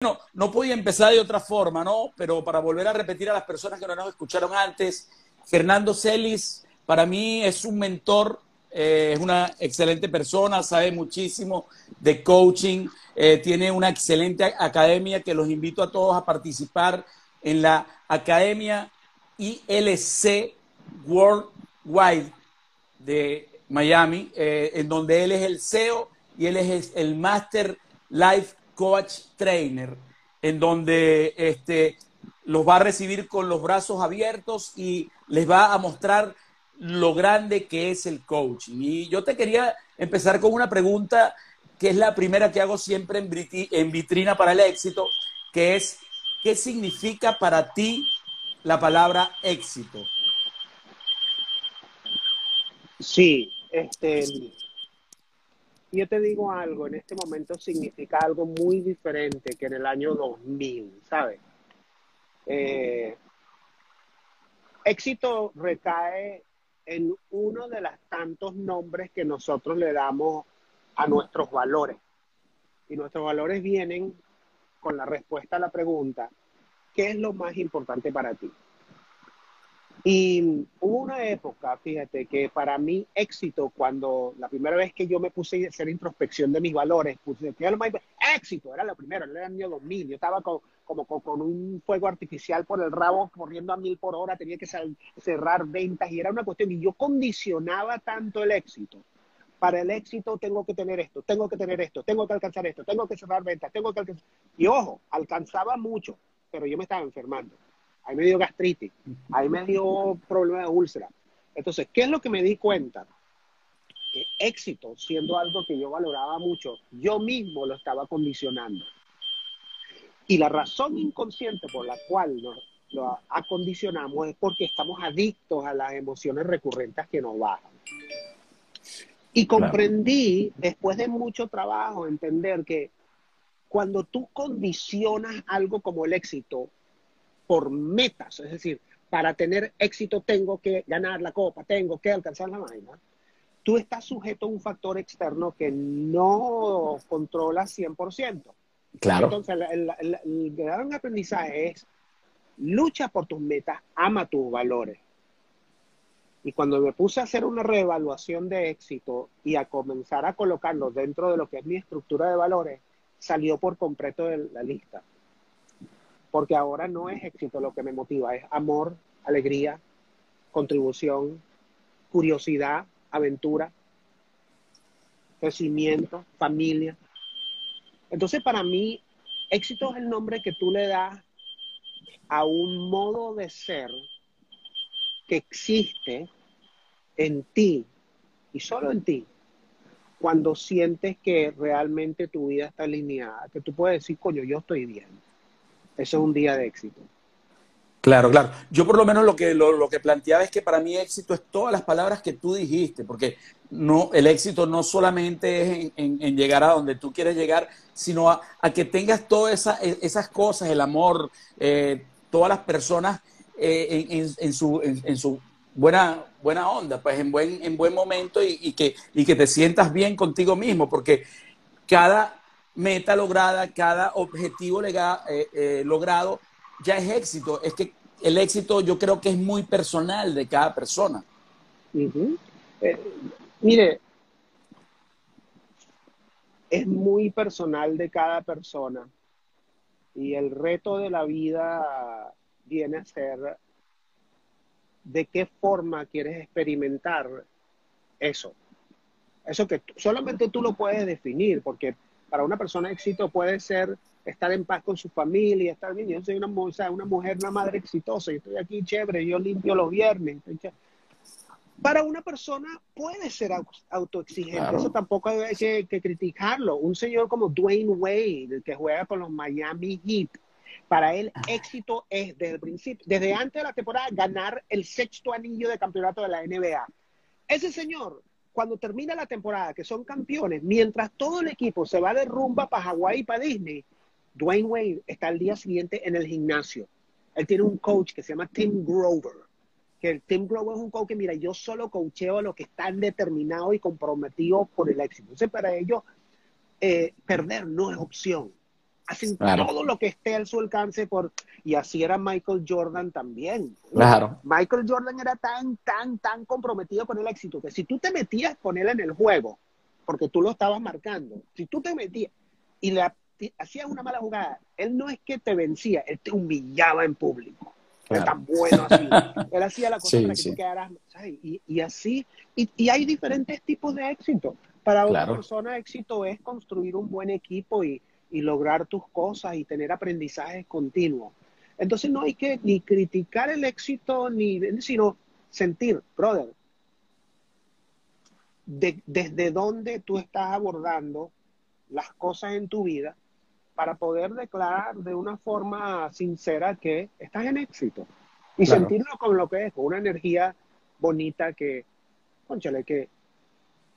bueno, no podía empezar de otra forma, ¿no? Pero para volver a repetir a las personas que no nos escucharon antes, Fernando Celis para mí es un mentor, eh, es una excelente persona, sabe muchísimo de coaching, eh, tiene una excelente academia que los invito a todos a participar en la Academia ILC Worldwide de Miami, eh, en donde él es el CEO y él es el Master Life Coach Trainer, en donde este, los va a recibir con los brazos abiertos y les va a mostrar lo grande que es el coaching. Y yo te quería empezar con una pregunta que es la primera que hago siempre en, vitrina para el éxito, que es, ¿qué significa para ti la palabra éxito? Sí, este, yo te digo algo, en este momento significa algo muy diferente que en el año 2000, ¿sabes? Eh, éxito recae en uno de los tantos nombres que nosotros le damos a nuestros valores. Y nuestros valores vienen con la respuesta a la pregunta, ¿qué es lo más importante para ti? Y hubo una época, fíjate, que para mí éxito, cuando la primera vez que yo me puse a hacer introspección de mis valores, puse, ¿qué es lo éxito? Era la primera, era el año 2000. Yo estaba con, como con, un fuego artificial por el rabo, corriendo a mil por hora, tenía que cerrar ventas y era una cuestión. Y yo condicionaba tanto el éxito. Para el éxito tengo que tener esto, tengo que tener esto, tengo que alcanzar esto, tengo que cerrar ventas, tengo que alcanzar. Y ojo, alcanzaba mucho, pero yo me estaba enfermando ahí me dio gastritis, ahí me dio problema de úlcera. Entonces, ¿qué es lo que me di cuenta? Que éxito, siendo algo que yo valoraba mucho, yo mismo lo estaba condicionando. Y la razón inconsciente por la cual lo acondicionamos es porque estamos adictos a las emociones recurrentes que nos bajan. Y comprendí, después de mucho trabajo, entender que cuando tú condicionas algo como el éxito, por metas, es decir, para tener éxito tengo que ganar la copa, tengo que alcanzar la vaina, tú estás sujeto a un factor externo que no controla 100%. Claro. Entonces, el, el, gran aprendizaje es lucha por tus metas, ama tus valores. Y cuando me puse a hacer una reevaluación de éxito y a comenzar a colocarlo dentro de lo que es mi estructura de valores, salió por completo de la lista porque ahora no es éxito lo que me motiva, es amor, alegría, contribución, curiosidad, aventura, crecimiento, familia. Entonces, para mí, éxito es el nombre que tú le das a un modo de ser que existe en ti y solo en ti cuando sientes que realmente tu vida está alineada, que tú puedes decir, coño, yo estoy bien eso es un día de éxito. Claro, claro. Yo por lo menos lo que, lo, que planteaba es que para mí éxito es todas las palabras que tú dijiste, porque no, el éxito no solamente es en, llegar a donde tú quieres llegar, sino a, que tengas todas e, esas cosas, el amor, eh, todas las personas eh, en, su, en, su buena, buena onda, pues en buen, en buen momento y, que, y que te sientas bien contigo mismo, porque cada meta lograda, cada objetivo eh, eh, logrado, ya es éxito. Es que el éxito yo creo que es muy personal de cada persona. Eh, mire, es muy personal de cada persona y el reto de la vida viene a ser de qué forma quieres experimentar eso. Eso que solamente tú lo puedes definir, porque para una persona éxito puede ser estar en paz con su familia, estar bien. Yo soy una, una mujer, una madre exitosa, yo estoy aquí chévere, yo limpio los viernes. Para una persona puede ser autoexigente, eso tampoco hay que, criticarlo. Un señor como Dwayne Wade, que juega con los Miami Heat, para él éxito es desde el principio, desde antes de la temporada, ganar el sexto anillo de campeonato de la NBA. Ese señor cuando termina la temporada, que son campeones, mientras todo el equipo se va de rumba para Hawái y para Disney, Dwayne Wade está al día siguiente en el gimnasio. Él tiene un coach que se llama Tim Grover. Que el Tim Grover es un coach que, mira, yo solo coacheo a los que están determinados y comprometidos por el éxito. Entonces, para ellos, eh, perder no es opción. Hacen todo lo que esté a su alcance por y así era Michael Jordan también. Claro. Michael Jordan era tan tan tan comprometido con el éxito que si tú te metías con él en el juego, porque tú lo estabas marcando, si tú te metías y le hacías una mala jugada, él no es que te vencía, él te humillaba en público. Era tan bueno así. él hacía la cosa para que tú quedaras, Y, así, y, hay diferentes tipos de éxito. Para una persona éxito es construir un buen equipo y, y lograr tus cosas y tener aprendizajes continuos. Entonces no hay que ni criticar el éxito, ni, sino sentir, brother, desde dónde tú estás abordando las cosas en tu vida para poder declarar de una forma sincera que estás en éxito y sentirlo con lo que es, con una energía bonita que, conchale, que,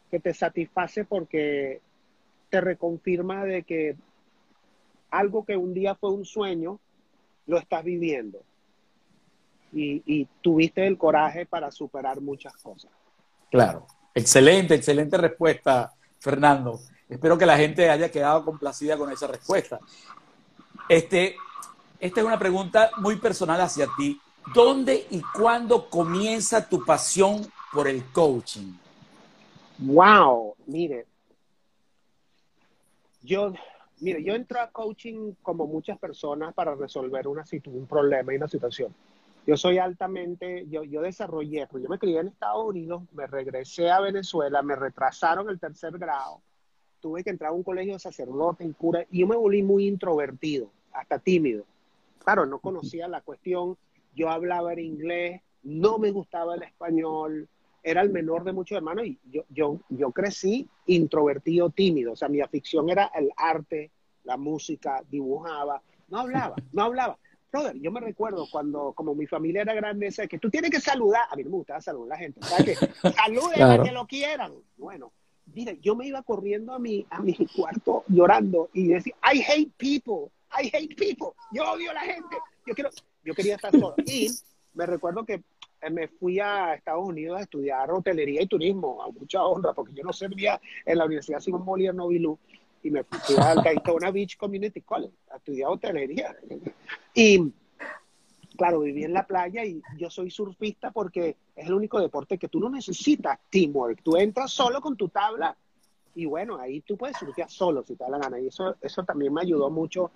que te satisface porque te reconfirma de que algo que un día fue un sueño, lo estás viviendo. Y, tuviste el coraje para superar muchas cosas. Claro, excelente, excelente respuesta, Fernando. Espero que la gente haya quedado complacida con esa respuesta. Este, esta es una pregunta muy personal hacia ti. ¿Dónde y cuándo comienza tu pasión por el coaching? Wow, mire, yo Mire, yo entro a coaching como muchas personas para resolver una un problema y una situación. Yo soy altamente, yo, yo desarrollé, pues yo me crié en Estados Unidos, me regresé a Venezuela, me retrasaron el tercer grado, tuve que entrar a un colegio de sacerdote y cura, y yo me volví muy introvertido, hasta tímido. Claro, no conocía la cuestión, yo hablaba en inglés, no me gustaba el español, era el menor de muchos hermanos y yo, yo, yo crecí introvertido, tímido. O sea, mi afición era el arte, la música, dibujaba. No hablaba, no hablaba. Brother, yo me recuerdo cuando, como mi familia era grande, decía que tú tienes que saludar. A mí no me gustaba saludar a la gente. O sea, que saluden a que lo quieran. Bueno, mire, yo me iba corriendo a mi, a mi cuarto llorando y decía, I hate people, I hate people. Yo odio a la gente. Yo, quiero, yo quería estar solo. Y me recuerdo que me fui a Estados Unidos a estudiar hotelería y turismo, a mucha honra, porque yo no servía en la Universidad Simón Bolívar Novilú, y me fui al Daytona Beach Community College a estudiar hotelería. Y claro, viví en la playa y yo soy surfista porque es el único deporte que tú no necesitas teamwork. Tú entras solo con tu tabla y bueno, ahí tú puedes surfear solo si te da la gana. Y eso, eso también me ayudó mucho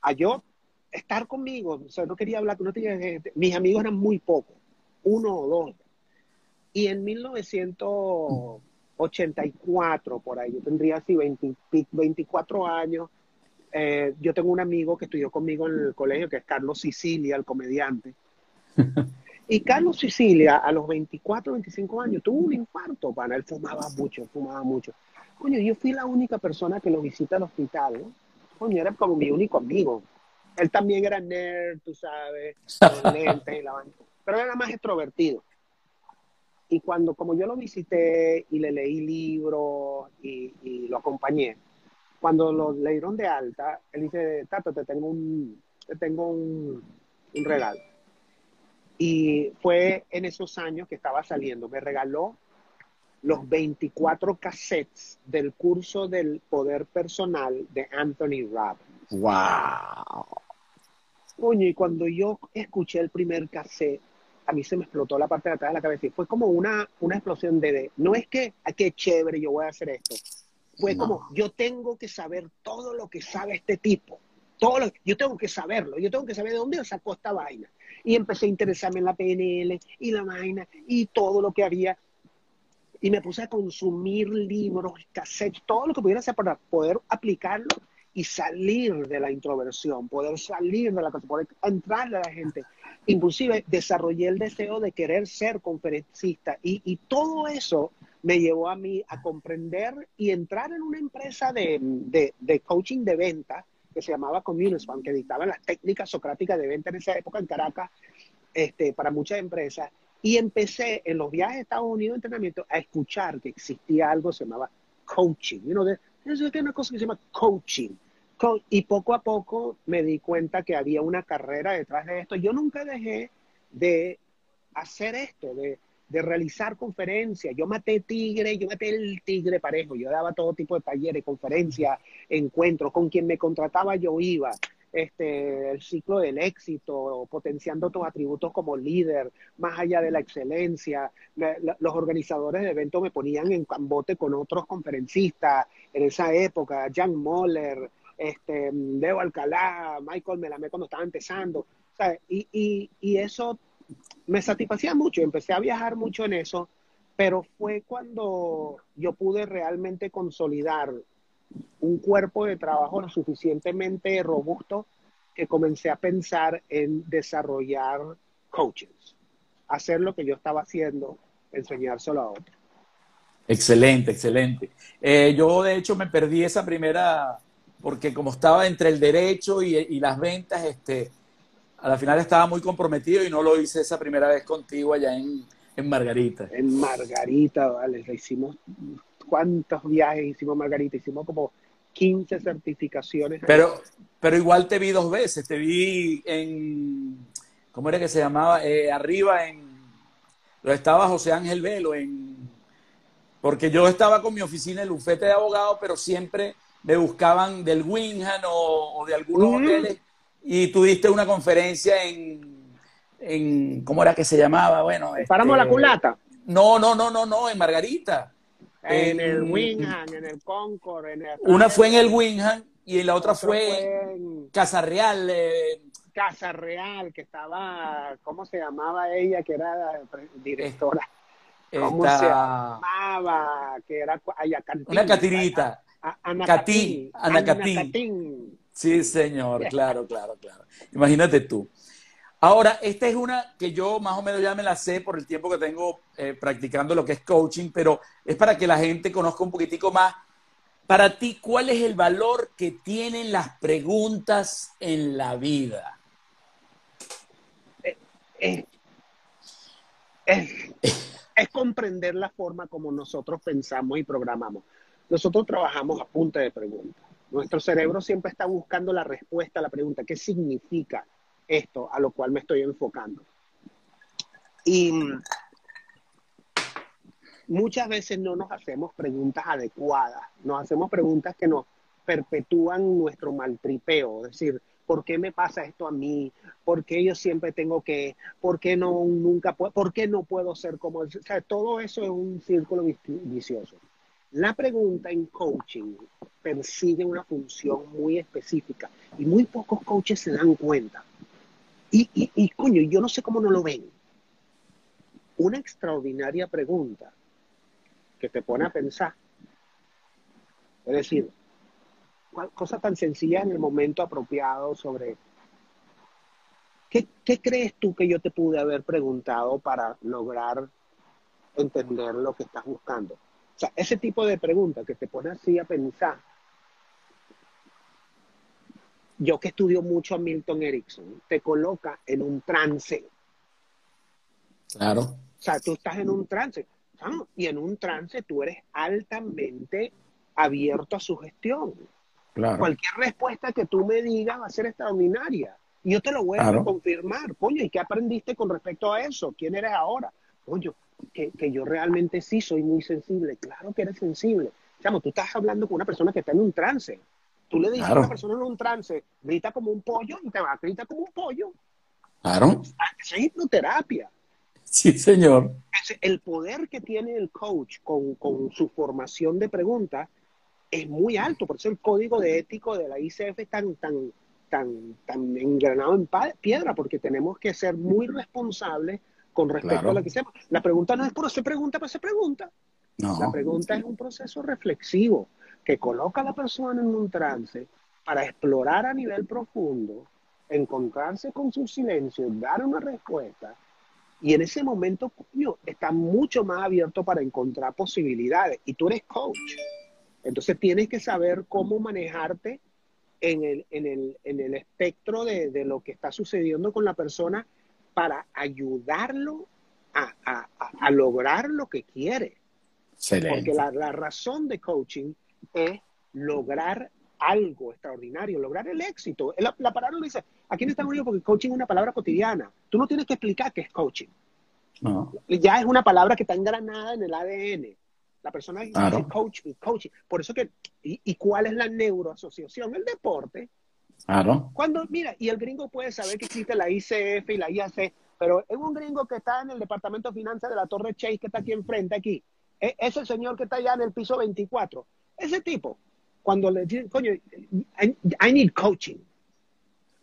a yo estar conmigo. O sea, no quería hablar, no tenía, mis amigos eran muy pocos uno o dos. Y en 1984, por ahí, yo tendría así 24 años, eh, yo tengo un amigo que estudió conmigo en el colegio, que es Carlos Sicilia, el comediante. Y Carlos Sicilia, a los 24, 25 años, tuvo un infarto, para él fumaba mucho, fumaba mucho. Coño, yo fui la única persona que lo visita al hospital, ¿no? Coño, era como mi único amigo. Él también era nerd, tú sabes, con lentes y la pero era más extrovertido. Y cuando, como yo lo visité y le leí libros y, lo acompañé, cuando lo leyeron de alta, él dice, Tato, te tengo un, te tengo un, un regalo. Y fue en esos años que estaba saliendo. Me regaló los 24 cassettes del curso del poder personal de Anthony Robbins. ¡Wow! Coño, y cuando yo escuché el primer cassette, a mí se me explotó la parte de atrás de la cabeza y fue como una, una explosión de, no es que, ah, qué chévere, yo voy a hacer esto. Fue como, yo tengo que saber todo lo que sabe este tipo. Todo lo, yo tengo que saberlo, yo tengo que saber de dónde sacó esta vaina. Y empecé a interesarme en la PNL y la vaina y todo lo que había. Y me puse a consumir libros, cassettes, todo lo que pudiera hacer para poder aplicarlo y salir de la introversión, poder salir de la cosa, poder entrarle a la gente. Inclusive desarrollé el deseo de querer ser conferencista y, y todo eso me llevó a mí a comprender y entrar en una empresa de, de, de coaching de venta que se llamaba Communism, que dictaba las técnicas socráticas de venta en esa época en Caracas este, para muchas empresas. Y empecé en los viajes a Estados Unidos de entrenamiento a escuchar que existía algo que se llamaba coaching. You know, eso tiene una cosa que se llama coaching. y poco a poco me di cuenta que había una carrera detrás de esto. Yo nunca dejé de hacer esto, de, de realizar conferencias. Yo maté tigre, yo maté el tigre parejo, yo daba todo tipo de talleres, conferencias, encuentros, con quien me contrataba yo iba. Este, el ciclo del éxito, potenciando tus atributos como líder, más allá de la excelencia. los organizadores de eventos me ponían en bote con otros conferencistas en esa época, Jan Moller, este, Leo Alcalá, Michael Melamé cuando estaba empezando. y, y, y eso me satisfacía mucho, empecé a viajar mucho en eso, pero fue cuando yo pude realmente consolidar un cuerpo de trabajo lo suficientemente robusto que comencé a pensar en desarrollar coaches, hacer lo que yo estaba haciendo, enseñárselo a otros. Excelente, excelente. Eh, yo de hecho me perdí esa primera, porque como estaba entre el derecho y, y las ventas, este, a la final estaba muy comprometido y no lo hice esa primera vez contigo allá en, Margarita. En Margarita, vale, hicimos cuántos viajes hicimos Margarita, hicimos como 15 certificaciones. Pero, pero igual te vi dos veces, te vi en, ¿cómo era que se llamaba? Eh, arriba en, lo estaba José Ángel Velo, en, porque yo estaba con mi oficina en el bufete de abogado, pero siempre me buscaban del Wingham o, de algunos hoteles y tuviste una conferencia en, en ¿cómo era que se llamaba? Bueno, ¿Paramos la este, culata? No, no, no, no, no, en Margarita. En, el Wingham, en el Concord, en el... Una fue en el Wingham y la otra fue, en Casa Real. Eh, Casa Real, que estaba, ¿cómo se llamaba ella? Que era directora. ¿Cómo se llamaba? Que era Una catirita. Ana Catí, Ana Catín. Sí, señor, claro, claro, claro. Imagínate tú. Ahora, esta es una que yo más o menos ya me la sé por el tiempo que tengo eh, practicando lo que es coaching, pero es para que la gente conozca un poquitico más. Para ti, ¿cuál es el valor que tienen las preguntas en la vida? Eh, eh, es comprender la forma como nosotros pensamos y programamos. Nosotros trabajamos a punta de preguntas. Nuestro cerebro siempre está buscando la respuesta a la pregunta, ¿qué significa esto a lo cual me estoy enfocando? Y muchas veces no nos hacemos preguntas adecuadas, nos hacemos preguntas que nos perpetúan nuestro maltripeo, es decir, ¿por qué me pasa esto a mí? ¿Por qué yo siempre tengo que? ¿Por qué no nunca puedo? ¿Por qué no puedo ser como? O sea, todo eso es un círculo vicioso. La pregunta en coaching persigue una función muy específica y muy pocos coaches se dan cuenta. Y, y, coño, yo no sé cómo no lo ven. Una extraordinaria pregunta que te pone a pensar. Es decir, cosa tan sencilla en el momento apropiado sobre ¿qué, ¿qué, crees tú que yo te pude haber preguntado para lograr entender lo que estás buscando? O sea, ese tipo de pregunta que te pone así a pensar. Yo que estudio mucho a Milton Erickson, te coloca en un trance. Claro. O sea, tú estás en un trance. Y en un trance tú eres altamente abierto a su gestión. Claro. Cualquier respuesta que tú me digas va a ser extraordinaria. Y yo te lo voy a confirmar. Coño, ¿y qué aprendiste con respecto a eso? ¿Quién eres ahora? Coño, que, yo realmente sí soy muy sensible. Claro que eres sensible. Chamo, tú estás hablando con una persona que está en un trance. Tú le dices a una persona en un trance, grita como un pollo y te va a gritar como un pollo. Claro. Esa es hipnoterapia. Sí, señor. El poder que tiene el coach con, con su formación de preguntas es muy alto. Por eso el código de ético de la ICF es tan, tan, tan, tan engranado en piedra, porque tenemos que ser muy responsables con respecto a lo que hacemos. La pregunta no es por hacer pregunta para hacer pregunta. La pregunta es un proceso reflexivo que coloca a la persona en un trance para explorar a nivel profundo, encontrarse con su silencio, dar una respuesta. Y en ese momento, coño, está mucho más abierto para encontrar posibilidades. Y tú eres coach. Entonces tienes que saber cómo manejarte en el, en el, en el espectro de, de, lo que está sucediendo con la persona para ayudarlo a, lograr lo que quiere. Porque la, razón de coaching es lograr algo extraordinario, lograr el éxito. La, palabra lo dice, aquí en Estados Unidos, porque coaching es una palabra cotidiana. Tú no tienes que explicar qué es coaching. Ya es una palabra que está engranada en el ADN. La persona dice coach coaching. Por eso que, y, cuál es la neuroasociación? El deporte. Claro. Cuando, mira, y el gringo puede saber que existe la ICF y la IAC, pero es un gringo que está en el departamento de finanzas de la Torre Chase, que está aquí enfrente, aquí. E, es el señor que está allá en el piso 24. Ese tipo, cuando le dicen, coño, I, need coaching.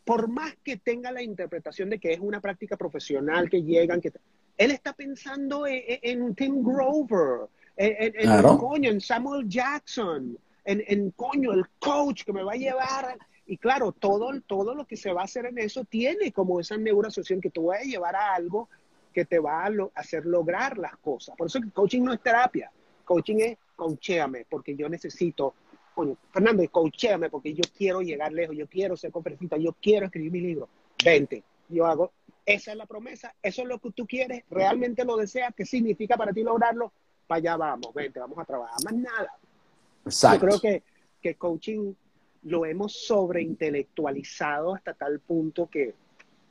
Por más que tenga la interpretación de que es una práctica profesional, que llegan, que él está pensando en, Tim Grover, en, coño, en Samuel Jackson, en, en, coño, el coach que me va a llevar. Y claro, todo, todo lo que se va a hacer en eso tiene como esa neuroasociación que te va a llevar a algo que te va a hacer lograr las cosas. Por eso que coaching no es terapia. Coaching es coachéame, porque yo necesito, coño, Fernando, coachéame porque yo quiero llegar lejos, yo quiero ser conferencista, yo quiero escribir mi libro. Vente, yo hago, esa es la promesa, eso es lo que tú quieres, realmente lo deseas, ¿qué significa para ti lograrlo? Para allá vamos, vente, vamos a trabajar, más nada. Yo creo que, que coaching lo hemos sobreintelectualizado hasta tal punto que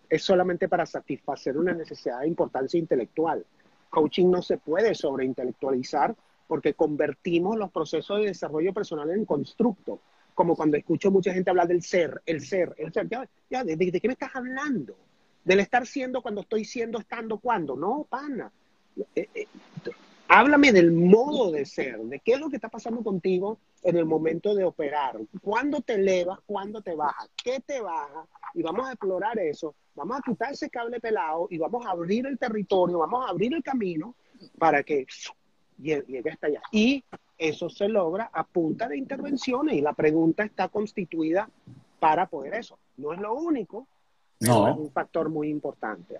es solamente para satisfacer una necesidad de importancia intelectual. Coaching no se puede sobreintelectualizar porque convertimos los procesos de desarrollo personal en constructo. Como cuando escucho mucha gente hablar del ser, el ser, el ser. Ya, ¿de, qué me estás hablando? Del estar siendo cuando estoy siendo, estando cuando. No, pana. Eh, eh, háblame del modo de ser, de qué es lo que está pasando contigo en el momento de operar. ¿Cuándo te elevas? ¿Cuándo te bajas? ¿Qué te baja? Y vamos a explorar eso. Vamos a quitar ese cable pelado y vamos a abrir el territorio, vamos a abrir el camino para que llegue hasta allá. Y eso se logra a punta de intervenciones y la pregunta está constituida para poder eso. No es lo único, no. es un factor muy importante,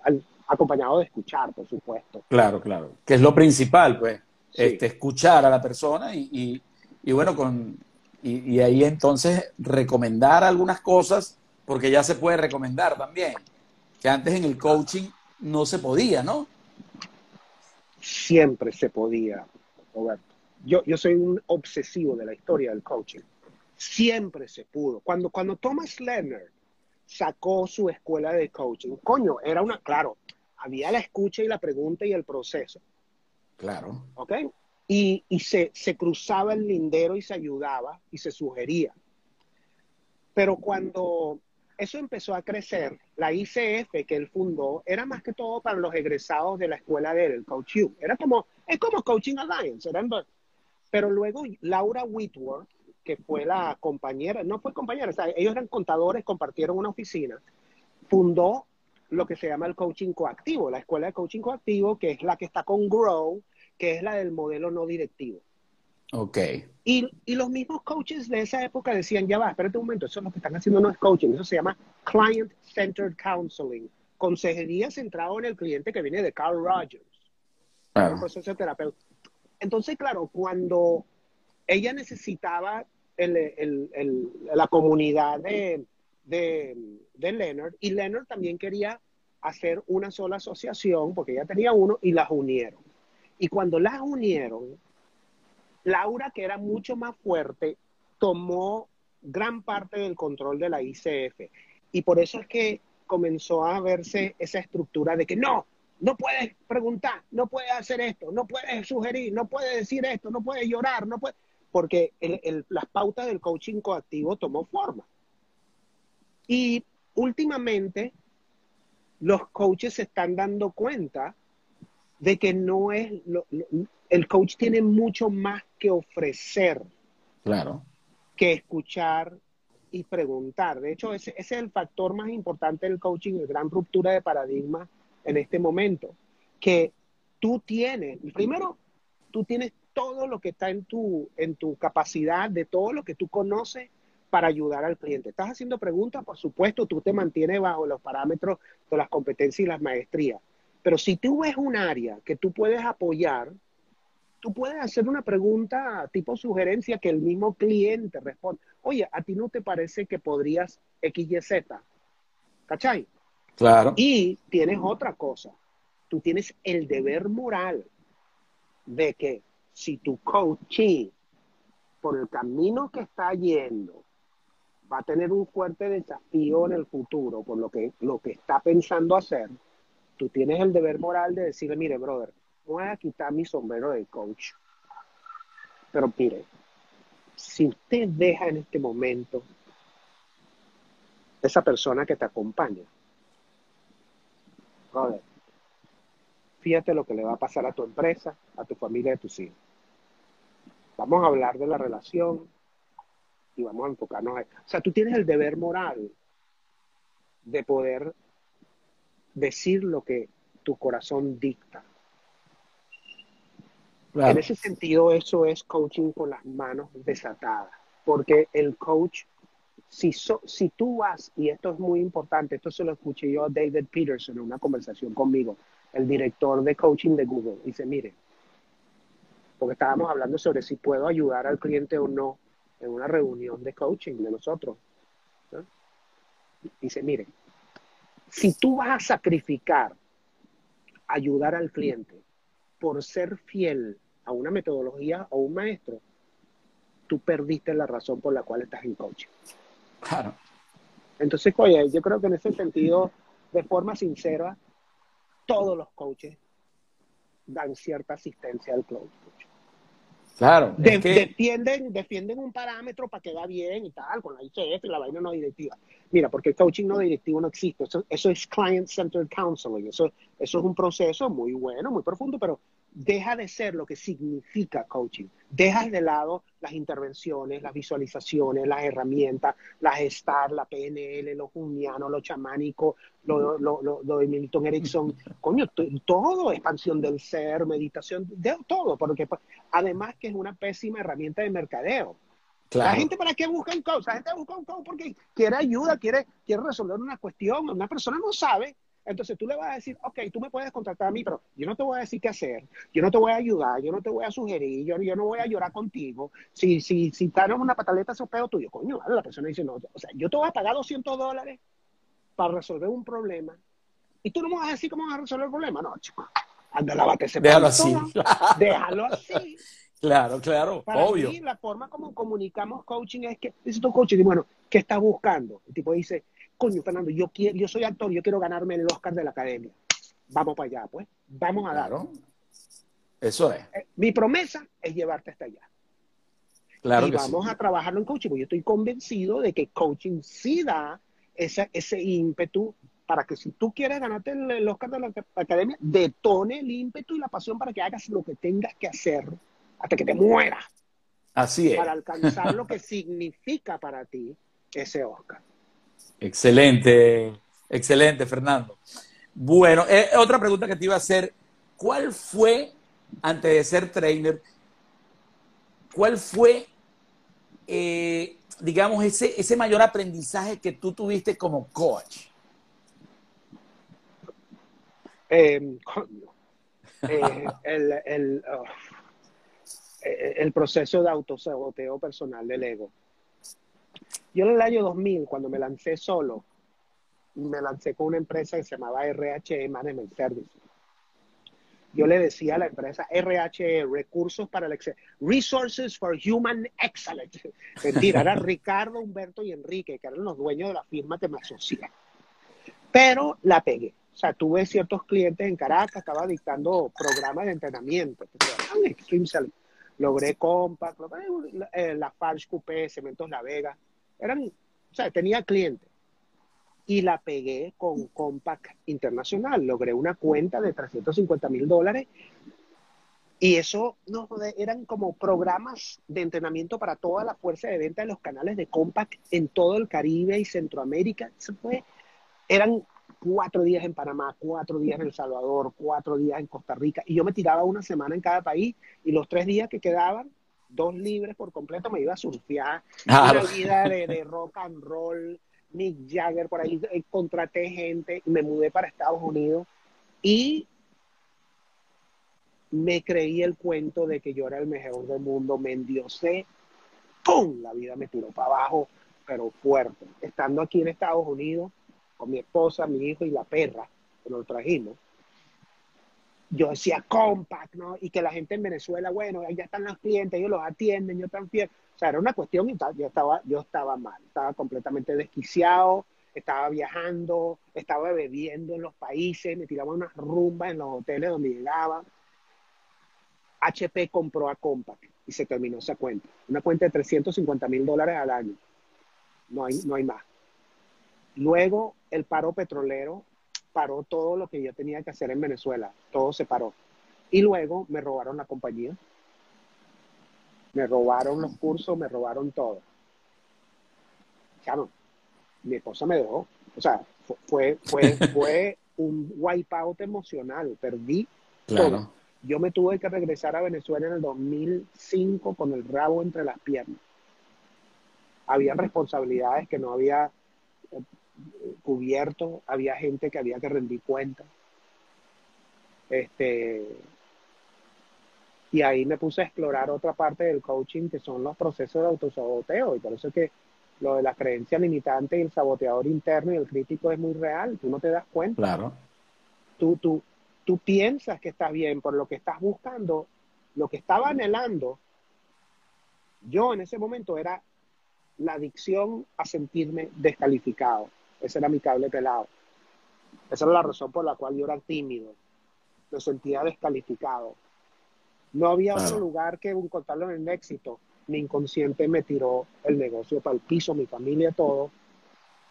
acompañado de escuchar, por supuesto. Claro, claro, que es lo principal, pues, este, escuchar a la persona y, y, bueno, con, y, y, ahí entonces recomendar algunas cosas, porque ya se puede recomendar también, que antes en el coaching no se podía, ¿no? siempre se podía, Roberto. Yo, yo soy un obsesivo de la historia del coaching. Siempre se pudo. Cuando, cuando Thomas Leonard sacó su escuela de coaching, coño, era una, claro, había la escucha y la pregunta y el proceso. Claro. ¿Ok? Y, y se, se cruzaba el lindero y se ayudaba y se sugería. Pero cuando eso empezó a crecer. La ICF que él fundó era más que todo para los egresados de la escuela del Coach U. Era como, es como Coaching Alliance. pero luego Laura Whitworth, que fue la compañera, no fue compañera, ellos eran contadores, compartieron una oficina, fundó lo que se llama el coaching coactivo, la escuela de coaching coactivo, que es la que está con Grow, que es la del modelo no directivo. Ok. Y, y, los mismos coaches de esa época decían, ya va, espérate un momento, eso es lo que están haciendo no es coaching, eso se llama Client-Centered Counseling, consejería centrado en el cliente que viene de Carl Rogers, un proceso terapeuta. Entonces, claro, cuando ella necesitaba el, el, el, la comunidad de, de, de Leonard, y Leonard también quería hacer una sola asociación, porque ella tenía uno, y las unieron. Y cuando las unieron, Laura, que era mucho más fuerte, tomó gran parte del control de la ICF. Y por eso es que comenzó a verse esa estructura de que no, no puedes preguntar, no puedes hacer esto, no puedes sugerir, no puedes decir esto, no puedes llorar, no puedes, porque las pautas del coaching coactivo tomó forma. Y últimamente los coaches se están dando cuenta de que no es, el coach tiene mucho más que ofrecer. Claro. Que escuchar y preguntar. De hecho, ese, es el factor más importante del coaching, la gran ruptura de paradigma en este momento. Que tú tienes, primero, tú tienes todo lo que está en tu, en tu capacidad, de todo lo que tú conoces para ayudar al cliente. Estás haciendo preguntas, por supuesto, tú te mantienes bajo los parámetros de las competencias y las maestrías. Pero si tú ves un área que tú puedes apoyar, tú puedes hacer una pregunta tipo sugerencia que el mismo cliente responde. Oye, ¿a ti no te parece que podrías XYZ? ¿Cachai? Claro. Y tienes otra cosa. Tú tienes el deber moral de que si tu coaching por el camino que está yendo va a tener un fuerte desafío en el futuro por lo que, lo que está pensando hacer, tú tienes el deber moral de decirle, mire, brother, voy a quitar mi sombrero de coach. Pero mire, si usted deja en este momento esa persona que te acompaña, brother, fíjate lo que le va a pasar a tu empresa, a tu familia y a tus hijos. Vamos a hablar de la relación y vamos a enfocarnos ahí. O sea, tú tienes el deber moral de poder decir lo que tu corazón dicta. En ese sentido, eso es coaching con las manos desatadas, porque el coach, si, si tú vas, y esto es muy importante, esto se lo escuché yo a David Peterson en una conversación conmigo, el director de coaching de Google, dice, mire, porque estábamos hablando sobre si puedo ayudar al cliente o no en una reunión de coaching de nosotros. Dice, mire, si tú vas a sacrificar ayudar al cliente por ser fiel a una metodología o un maestro, tú perdiste la razón por la cual estás en coaching. Claro. Entonces, oye, yo creo que en ese sentido, de forma sincera, todos los coaches dan cierta asistencia al coach. Claro. defienden, defienden un parámetro para que va bien y tal, con la ICF y la vaina no directiva. Mira, porque el coaching no directivo no existe. Eso, eso es client-centered counseling. Eso, eso es un proceso muy bueno, muy profundo, pero deja de ser lo que significa coaching. Dejas de lado las intervenciones, las visualizaciones, las herramientas, las STAR, la PNL, los jungianos, lo chamánico, lo, lo, lo, de Milton Erickson. Coño, todo, expansión del ser, meditación, de, todo, porque pues, además que es una pésima herramienta de mercadeo. La gente para qué busca un coach? La gente busca un coach porque quiere ayuda, quiere, quiere resolver una cuestión. Una persona no sabe entonces tú le vas a decir, ok, tú me puedes contratar a mí, pero yo no te voy a decir qué hacer, yo no te voy a ayudar, yo no te voy a sugerir, yo, yo no voy a llorar contigo. Si, si, si en una pataleta, es pedo tuyo, coño, la persona dice, no, o sea, yo te voy a pagar 200 dólares para resolver un problema y tú no me vas a decir cómo vas a resolver el problema. No, chico, anda, lávate ese Déjalo así. Déjalo así. Claro, claro, Para obvio. Mí, la forma como comunicamos coaching es que, dice tu coaching, y bueno, ¿qué estás buscando? El tipo dice, coño, Fernando, yo, quiero, yo soy actor, yo quiero ganarme el Oscar de la Academia. Vamos para allá, pues. Vamos a darlo. Eso es. Eh, mi promesa es llevarte hasta allá. Claro y vamos a trabajarlo en coaching, porque yo estoy convencido de que coaching sí da ese, ese ímpetu para que si tú quieres ganarte el, Oscar de la Academia, detone el ímpetu y la pasión para que hagas lo que tengas que hacer hasta que te mueras. Así es. Para alcanzar lo que significa para ti ese Oscar. Excelente, excelente, Fernando. Bueno, eh, otra pregunta que te iba a hacer, ¿cuál fue, antes de ser trainer, cuál fue, eh, digamos, ese, ese mayor aprendizaje que tú tuviste como coach? Em, eh, el, el, oh, el proceso de autosaboteo personal del ego. Yo en el año 2000, cuando me lancé solo, me lancé con una empresa que se llamaba RHE Management Service. Yo le decía a la empresa RHE, Recursos para el Resources for Human Excellence. Mentira, era Ricardo, Humberto y Enrique, que eran los dueños de la firma que me asocié. Pero la pegué. O sea, tuve ciertos clientes en Caracas, estaba dictando programas de entrenamiento. Logré Compact, eh, la Farge Coupé, Cementos La Vega eran, o sea, tenía clientes. Y la pegué con Compact Internacional. Logré una cuenta de 350 mil dólares. Y eso no, eran como programas de entrenamiento para toda la fuerza de venta de los canales de Compact en todo el Caribe y Centroamérica. Eso fue, eran cuatro días en Panamá, cuatro días en El Salvador, cuatro días en Costa Rica. Y yo me tiraba una semana en cada país y los tres días que quedaban dos libres por completo, me iba a surfear, una vida de, rock and roll, Mick Jagger, por ahí eh, contraté gente, me mudé para Estados Unidos y me creí el cuento de que yo era el mejor del mundo, me endiosé, ¡pum! La vida me tiró para abajo, pero fuerte. Estando aquí en Estados Unidos, con mi esposa, mi hijo y la perra, que nos trajimos, yo decía compact, ¿no? Y que la gente en Venezuela, bueno, ya están los clientes, ellos los atienden, yo también. O sea, era una cuestión y yo estaba, yo estaba mal, estaba completamente desquiciado, estaba viajando, estaba bebiendo en los países, me tiraba unas rumbas en los hoteles donde llegaba. HP compró a Compaq y se terminó esa cuenta. Una cuenta de 350 mil dólares al año. No hay, no hay más. Luego el paro petrolero paró todo lo que yo tenía que hacer en Venezuela. Todo se paró. Y luego me robaron la compañía. Me robaron los cursos, me robaron todo. Claro, mi esposa me dejó. O sea, fue, fue, fue un wipeout emocional. Perdí todo yo me tuve que regresar a Venezuela en el 2005 con el rabo entre las piernas. Había responsabilidades que no había eh, cubierto, había gente que había que rendir cuentas. Este, y ahí me puse a explorar otra parte del coaching que son los procesos de autosaboteo. Y por eso es que lo de la creencia limitante y el saboteador interno y el crítico es muy real. Tú no te das cuenta. Claro. Tú, tú, tú piensas que estás bien por lo que estás buscando, lo que estaba anhelando, yo en ese momento era la adicción a sentirme descalificado. Ese era mi cable pelado. Esa era la razón por la cual yo era tímido. Me sentía descalificado. No había otro lugar que encontrarlo en el éxito. Mi inconsciente me tiró el negocio para el piso, mi familia, todo,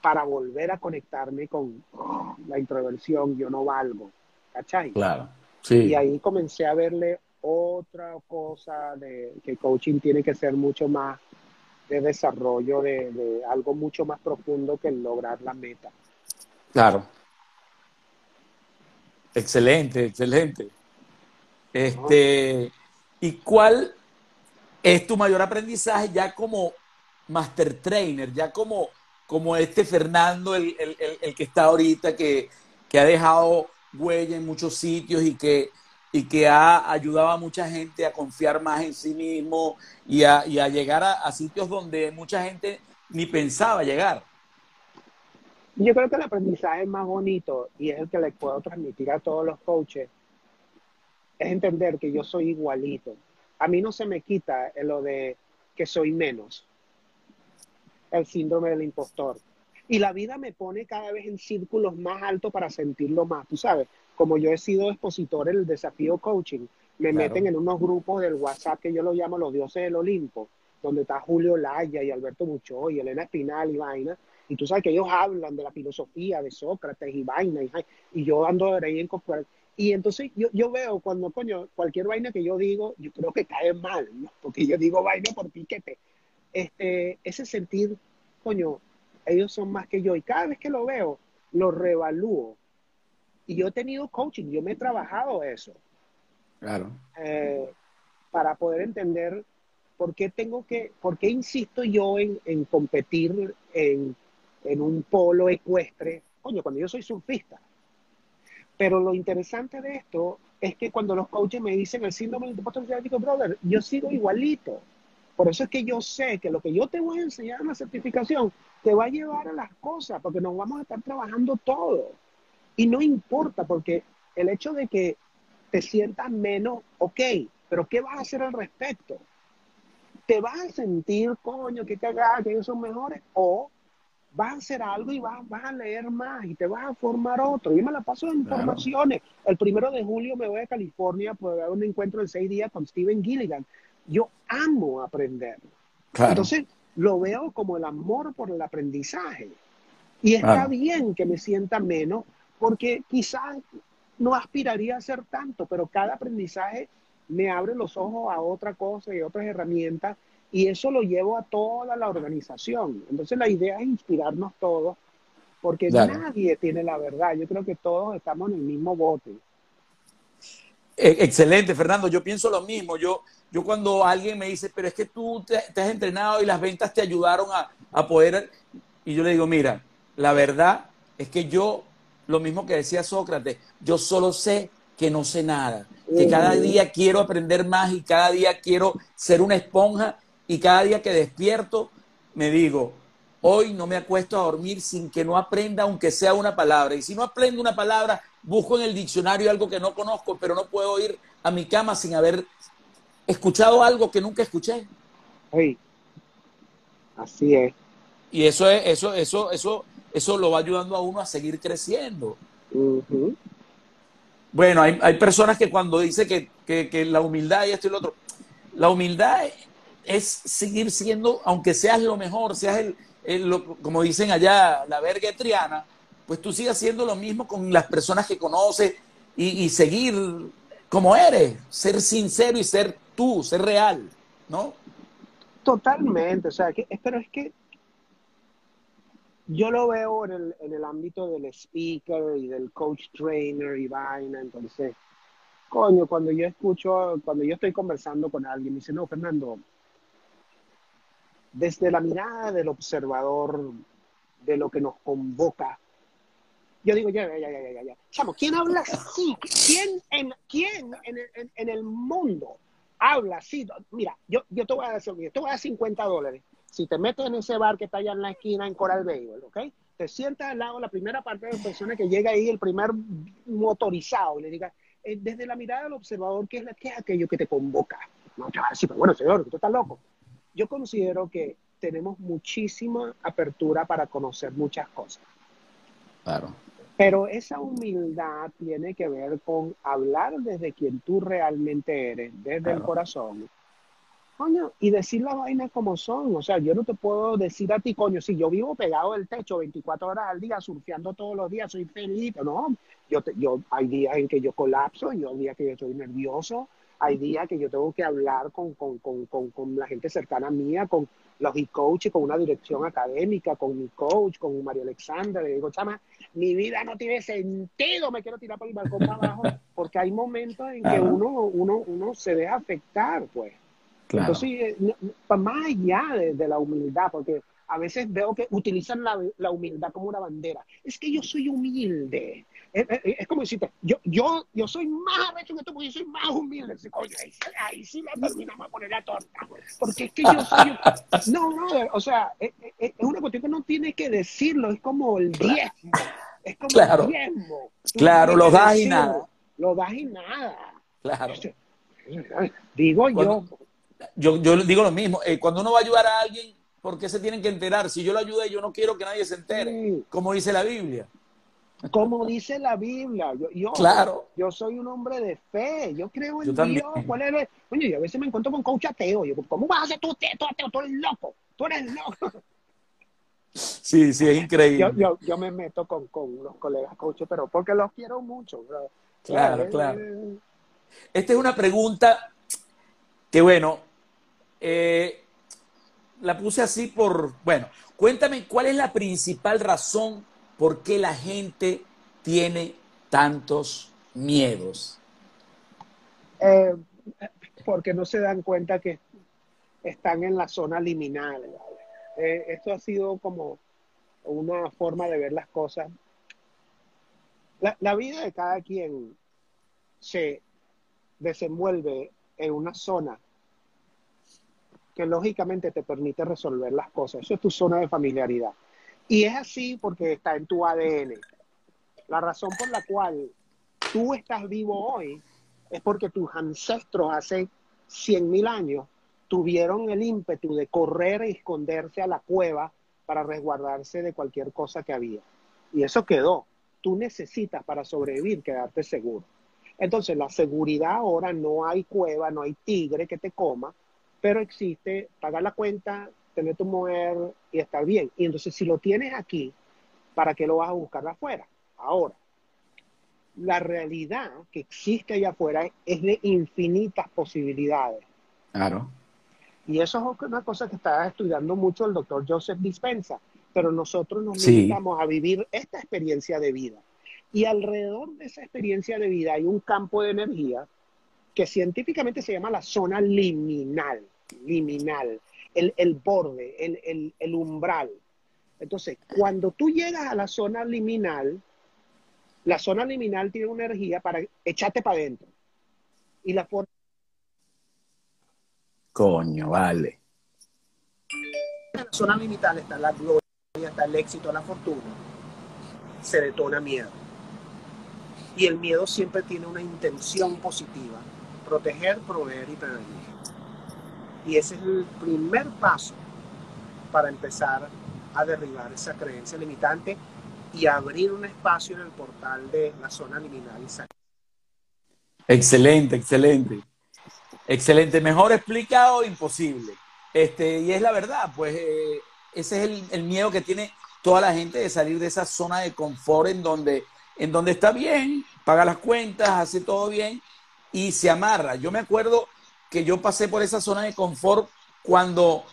para volver a conectarme con la introversión. Yo no valgo. ¿cachai? Claro. Sí. Y ahí comencé a verle otra cosa de que coaching tiene que ser mucho más de desarrollo, de, algo mucho más profundo que lograr la meta. Claro. Excelente, excelente. Este, ¿y cuál es tu mayor aprendizaje ya como master trainer, ya como, como este Fernando, el, que está ahorita, que, que ha dejado huella en muchos sitios y que, y que ha ayudado a mucha gente a confiar más en sí mismo y a, llegar a, sitios donde mucha gente ni pensaba llegar. Yo creo que el aprendizaje más bonito y es el que le puedo transmitir a todos los coaches es entender que yo soy igualito. A mí no se me quita lo de que soy menos. El síndrome del impostor. Y la vida me pone cada vez en círculos más altos para sentirlo más. Tú sabes, como yo he sido expositor en el desafío coaching, me meten en unos grupos del WhatsApp que yo lo llamo los dioses del Olimpo, donde está Julio Laya y Alberto Mucho y Elena Espinal y vaina. Y tú sabes que ellos hablan de la filosofía de Sócrates y vaina. Y, yo ando de ahí en y entonces yo, yo veo cuando, coño, cualquier vaina que yo digo, yo creo que cae mal, porque yo digo vaina por piquete. Este, ese sentir, coño, ellos son más que yo. Y cada vez que lo veo, lo revalúo. Y yo he tenido coaching, yo me he trabajado eso. Claro. Eh, para poder entender por qué tengo que, por qué insisto yo en, en competir en, en, un polo ecuestre, coño, cuando yo soy surfista. Pero lo interesante de esto es que cuando los coaches me dicen el síndrome del impostor, digo, brother, yo sigo igualito. Por eso es que yo sé que lo que yo te voy a enseñar en la certificación te va a llevar a las cosas, porque nos vamos a estar trabajando todo. Y no importa, porque el hecho de que te sientas menos, ok, pero ¿qué vas a hacer al respecto? ¿Te vas a sentir, coño, que cagada, que ellos son mejores? ¿O vas a hacer algo y vas, vas, a leer más y te vas a formar otro? Yo me la paso en informaciones. El primero de julio me voy a California para ver un encuentro de seis días con Steven Gilligan. Yo amo aprender. Entonces, lo veo como el amor por el aprendizaje. Y está bien que me sienta menos, porque quizás no aspiraría a ser tanto, pero cada aprendizaje me abre los ojos a otra cosa y otras herramientas, y eso lo llevo a toda la organización. Entonces la idea es inspirarnos todos, porque nadie tiene la verdad. Yo creo que todos estamos en el mismo bote. E, excelente, Fernando. Yo pienso lo mismo. Yo, yo cuando alguien me dice, pero es que tú te, has entrenado y las ventas te ayudaron a, a, poder, y yo le digo, mira, la verdad es que yo, lo mismo que decía Sócrates, yo solo sé que no sé nada, que cada día quiero aprender más y cada día quiero ser una esponja y cada día que despierto me digo, hoy no me acuesto a dormir sin que no aprenda aunque sea una palabra. Y si no aprendo una palabra, busco en el diccionario algo que no conozco, pero no puedo ir a mi cama sin haber escuchado algo que nunca escuché. así es. Y eso es, eso, eso, eso, eso lo va ayudando a uno a seguir creciendo. Bueno, hay, hay, personas que cuando dice que, que, que, la humildad y esto y lo otro, la humildad es seguir siendo, aunque seas lo mejor, seas el, el como dicen allá, la verga triana, pues tú sigas haciendo lo mismo con las personas que conoces y, y seguir como eres, ser sincero y ser tú, ser real, ¿no? Totalmente, o sea, que, pero es que yo lo veo en el, en el ámbito del speaker y del coach trainer y vaina, entonces, coño, cuando yo escucho, cuando yo estoy conversando con alguien, me dice, no, Fernando, desde la mirada del observador de lo que nos convoca, yo digo, ya, ya, ya, ya, ya, Chamo, ¿quién habla así? ¿Quién en, quién en, en, en el mundo habla así? Mira, yo, yo te voy a decir, yo te voy a dar 50 dólares si te metes en ese bar que está allá en la esquina en Coral Bay, ¿ok? Te sientas al lado, la primera parte de la persona que llega ahí, el primer motorizado, y le diga, eh, desde la mirada del observador, ¿qué es, la, ¿qué es aquello que te convoca? No te va a decir, pero bueno, señor, tú estás loco. Yo considero que tenemos muchísima apertura para conocer muchas cosas. Claro. Pero esa humildad tiene que ver con hablar desde quien tú realmente eres, desde claro. el corazón, coño, y decir las vainas como son. O sea, yo no te puedo decir a ti, coño, si yo vivo pegado del techo 24 horas al día, surfeando todos los días, soy feliz. No, yo, te, yo hay días en que yo colapso, y hay días que yo estoy nervioso, hay días que yo tengo que hablar con, con, con, con la gente cercana mía, con los coaches, con una dirección académica, con mi coach, con María Alexandra. Le digo, chama, mi vida no tiene sentido, me quiero tirar por el balcón para abajo, porque hay momentos en que uno, uno, uno se deja afectar, pues. Claro. Entonces, más allá de, de, la humildad, porque a veces veo que utilizan la, la, humildad como una bandera. Es que yo soy humilde. Es, es, es como decirte, yo, yo, yo soy más arrecho que tú, porque yo soy más humilde. Ahí, ahí, sí la terminamos a poner la torta. Porque es que yo soy... No, no, o sea, es, es, una cuestión que no tiene que decirlo, es como el diezmo. Es como claro. el diezmo. Tú claro, lo das y nada. Lo das y nada. Claro. Digo yo yo, yo digo lo mismo, eh, cuando uno va a ayudar a alguien, ¿por qué se tienen que enterar? Si yo lo ayudé, yo no quiero que nadie se entere, sí. como dice la Biblia. Como dice la Biblia, yo, yo, claro. yo soy un hombre de fe, yo creo en yo Dios. ¿Cuál es el... Oye, yo a veces me encuentro con coach ateo, yo, ¿cómo vas a ser tú ateo? Tú eres loco, tú eres loco. Sí, sí, es increíble. Yo, yo, me meto con, con los colegas coaches, pero porque los quiero mucho. Bro. Claro, eh, claro. Esta es una pregunta que, bueno, eh, la puse así por, bueno, cuéntame cuál es la principal razón por qué la gente tiene tantos miedos. Eh, porque no se dan cuenta que están en la zona liminal. Eh, esto ha sido como una forma de ver las cosas. La, la vida de cada quien se desenvuelve en una zona que lógicamente te permite resolver las cosas. Eso es tu zona de familiaridad. Y es así porque está en tu ADN. La razón por la cual tú estás vivo hoy es porque tus ancestros hace 100.000 años tuvieron el ímpetu de correr y esconderse a la cueva para resguardarse de cualquier cosa que había. Y eso quedó. Tú necesitas para sobrevivir quedarte seguro. Entonces, la seguridad ahora no hay cueva, no hay tigre que te coma, pero existe pagar la cuenta, tener tu mujer y estar bien. Y entonces, si lo tienes aquí, ¿para qué lo vas a buscar afuera? Ahora, la realidad que existe allá afuera es de infinitas posibilidades. Claro. Y eso es una cosa que está estudiando mucho el doctor Joseph Dispensa, pero nosotros nos limitamos sí. a vivir esta experiencia de vida. Y alrededor de esa experiencia de vida hay un campo de energía que científicamente se llama la zona liminal, liminal, el, el borde, el, el, el, umbral. Entonces, cuando tú llegas a la zona liminal, la zona liminal tiene una energía para echarte para adentro. Y la forma... Coño, vale. En la zona liminal está la gloria, está el éxito, la fortuna. Se detona miedo. Y el miedo siempre tiene una intención positiva proteger, proveer y prevenir. Y ese es el primer paso para empezar a derribar esa creencia limitante y abrir un espacio en el portal de la zona liminal y salir. Excelente, excelente. Excelente. Mejor explicado, imposible. Este, y es la verdad, pues eh, ese es el, el, miedo que tiene toda la gente de salir de esa zona de confort en donde, en donde está bien, paga las cuentas, hace todo bien y se amarra. Yo me acuerdo que yo pasé por esa zona de confort cuando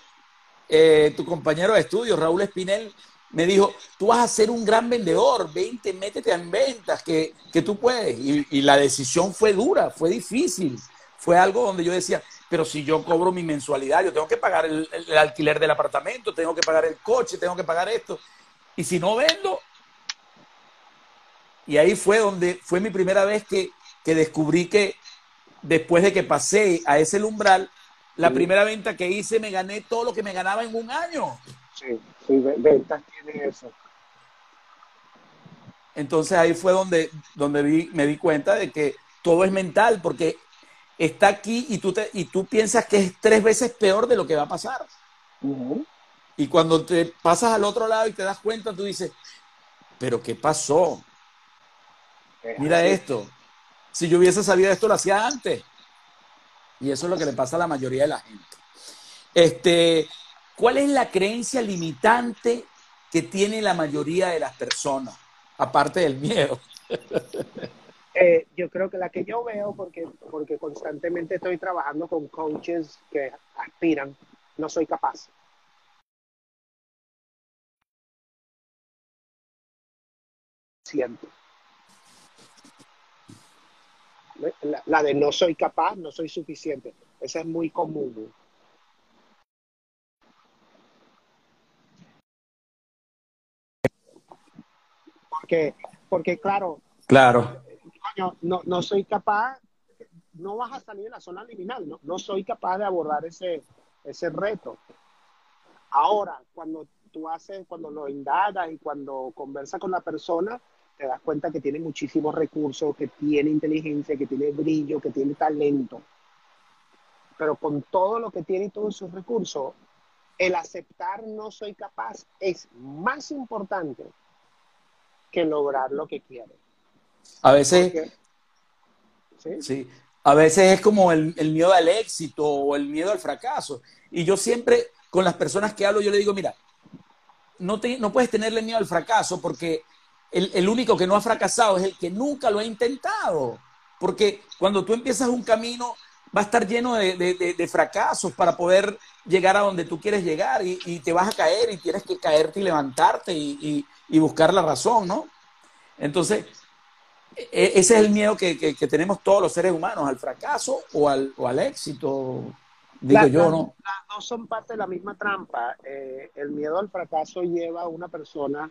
eh, tu compañero de estudio, Raúl Espinel, me dijo, tú vas a ser un gran vendedor, vente, métete en ventas, que, que tú puedes. Y, la decisión fue dura, fue difícil. Fue algo donde yo decía, pero si yo cobro mi mensualidad, yo tengo que pagar el, alquiler del apartamento, tengo que pagar el coche, tengo que pagar esto. Y si no vendo, y ahí fue donde fue mi primera vez que, que descubrí que después de que pasé a ese umbral, la sí. primera venta que hice me gané todo lo que me ganaba en un año. Sí, sí, ventas tiene eso. Entonces ahí fue donde, donde vi, me di cuenta de que todo es mental, porque está aquí y tú, te, y tú piensas que es tres veces peor de lo que va a pasar. Uh -huh. Y cuando te pasas al otro lado y te das cuenta, tú dices, pero ¿qué pasó? Mira esto. Si yo hubiese sabido esto, lo hacía antes. Y eso es lo que le pasa a la mayoría de la gente. Este, ¿Cuál es la creencia limitante que tiene la mayoría de las personas, aparte del miedo? Eh, yo creo que la que yo veo, porque, porque constantemente estoy trabajando con coaches que aspiran, no soy capaz. Siento. La, la, de no soy capaz, no soy suficiente. Esa es muy común. Porque, porque claro, claro. Coño, no, no soy capaz, no vas a salir de la zona liminal, no, no soy capaz de abordar ese, ese reto. Ahora, cuando tú haces, cuando lo indagas y cuando conversas con la persona, te das cuenta que tiene muchísimos recursos, que tiene inteligencia, que tiene brillo, que tiene talento. Pero con todo lo que tiene y todos sus recursos, el aceptar no soy capaz es más importante que lograr lo que quiere. A veces, ¿Sí? ¿sí? a veces es como el, el, miedo al éxito o el miedo al fracaso. Y yo siempre, con las personas que hablo, yo le digo, mira, no, te, no puedes tenerle miedo al fracaso porque el, el, único que no ha fracasado es el que nunca lo ha intentado. Porque cuando tú empiezas un camino, va a estar lleno de, de, de fracasos para poder llegar a donde tú quieres llegar y, y, te vas a caer y tienes que caerte y levantarte y, y buscar la razón, ¿no? Entonces, e, ese es el miedo que, que, que, tenemos todos los seres humanos, al fracaso o al, o al éxito, digo yo, ¿no? Las dos son parte de la misma trampa. Eh, el miedo al fracaso lleva a una persona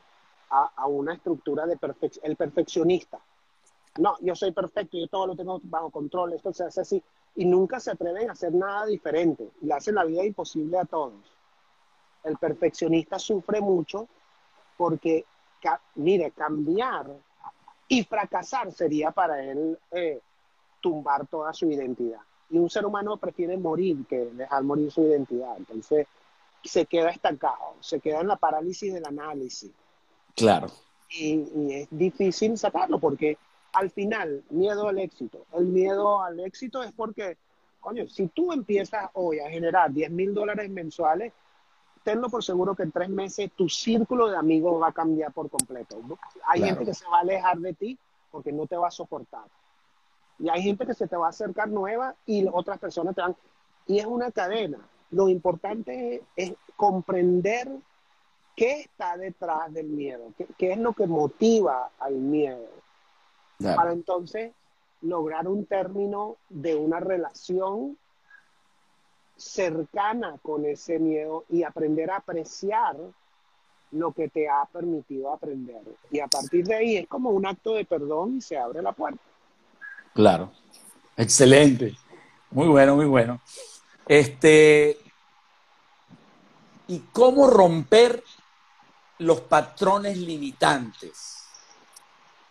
a, a una estructura de perfec el perfeccionista. No, yo soy perfecto, yo todo lo tengo bajo control, esto se hace así. Y nunca se atreven a hacer nada diferente. Le hacen la vida imposible a todos. El perfeccionista sufre mucho porque, ca mire, cambiar y fracasar sería para él eh, tumbar toda su identidad. Y un ser humano prefiere morir que dejar morir su identidad. Entonces, se queda estancado, se queda en la parálisis del análisis. Claro. Y, y, es difícil sacarlo porque al final, miedo al éxito. El miedo al éxito es porque, coño, si tú empiezas hoy a generar 10 mil dólares mensuales, tenlo por seguro que en tres meses tu círculo de amigos va a cambiar por completo. Hay claro. gente que se va a alejar de ti porque no te va a soportar. Y hay gente que se te va a acercar nueva y otras personas te van... Y es una cadena. Lo importante es, comprender qué está detrás del miedo, qué, qué es lo que motiva al miedo. Claro. Para entonces lograr un término de una relación cercana con ese miedo y aprender a apreciar lo que te ha permitido aprender. Y a partir de ahí es como un acto de perdón y se abre la puerta. Claro. Excelente. Muy bueno, muy bueno. Este, ¿y cómo romper los patrones limitantes?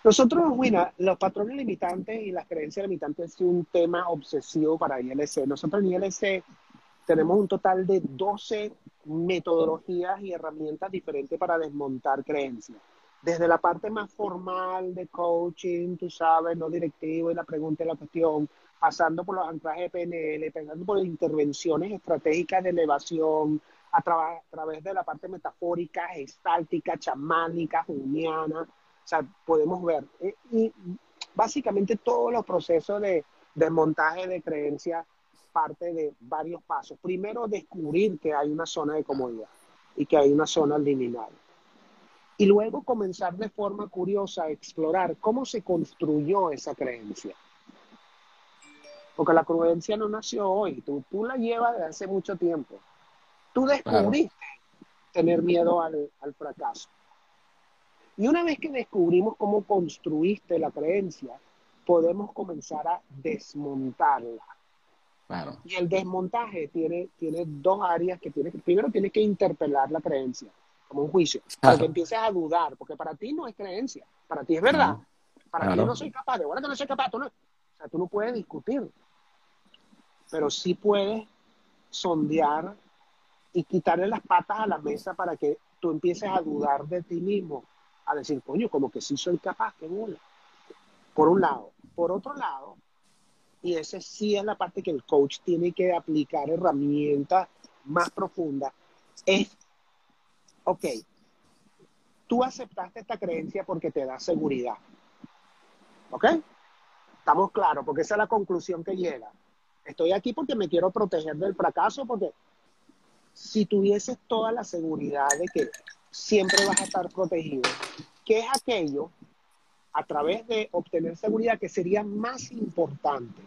Nosotros, Wina, los patrones limitantes y las creencias limitantes es un tema obsesivo para ILC. Nosotros en ILC tenemos un total de 12 metodologías y herramientas diferentes para desmontar creencias. Desde la parte más formal de coaching, tú sabes, no directivo y la pregunta y la cuestión, pasando por los anclajes de PNL, pasando por intervenciones estratégicas de elevación, a, través de la parte metafórica, gestáltica, chamánica, junguiana. O sea, podemos ver. Eh, y básicamente todos los procesos de desmontaje de creencias parte de varios pasos. Primero, descubrir que hay una zona de comodidad y que hay una zona liminal. Y luego comenzar de forma curiosa a explorar cómo se construyó esa creencia. Porque la creencia no nació hoy, tú, tú la llevas desde hace mucho tiempo. Tú descubriste tener miedo al, al fracaso. Y una vez que descubrimos cómo construiste la creencia, podemos comenzar a desmontarla. Y el desmontaje tiene, tiene dos áreas que tiene primero tienes que interpelar la creencia, como un juicio, para que empieces a dudar, porque para ti no es creencia, para ti es verdad. Para ti no soy capaz, de verdad que no soy capaz, tú no, o sea, tú no puedes discutir, pero sí puedes sondear y quitarle las patas a la mesa para que tú empieces a dudar de ti mismo, a decir, coño, como que sí soy capaz, que bola. Por un lado. Por otro lado, y esa sí es la parte que el coach tiene que aplicar herramientas más profundas, es, ok, tú aceptaste esta creencia porque te da seguridad. ¿Ok? Estamos claros, porque esa es la conclusión que llega. Estoy aquí porque me quiero proteger del fracaso, porque si tuvieses toda la seguridad de que siempre vas a estar protegido, ¿qué es aquello a través de obtener seguridad que sería más importante?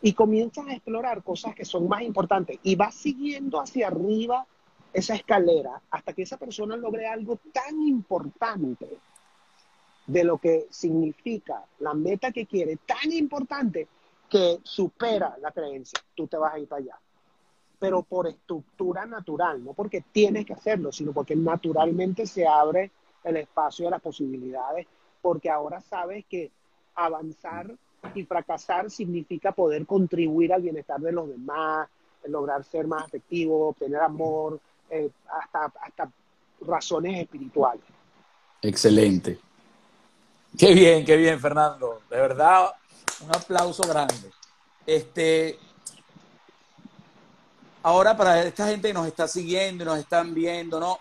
Y comienzas a explorar cosas que son más importantes y vas siguiendo hacia arriba esa escalera hasta que esa persona logre algo tan importante de lo que significa la meta que quiere, tan importante que supera la creencia. Tú te vas a ir para allá pero por estructura natural, no porque tienes que hacerlo, sino porque naturalmente se abre el espacio de las posibilidades, porque ahora sabes que avanzar y fracasar significa poder contribuir al bienestar de los demás, lograr ser más efectivo, obtener amor, eh, hasta, hasta razones espirituales. Excelente. Qué bien, qué bien, Fernando. De verdad, un aplauso grande. Este, ahora para esta gente que nos está siguiendo y nos están viendo, ¿no?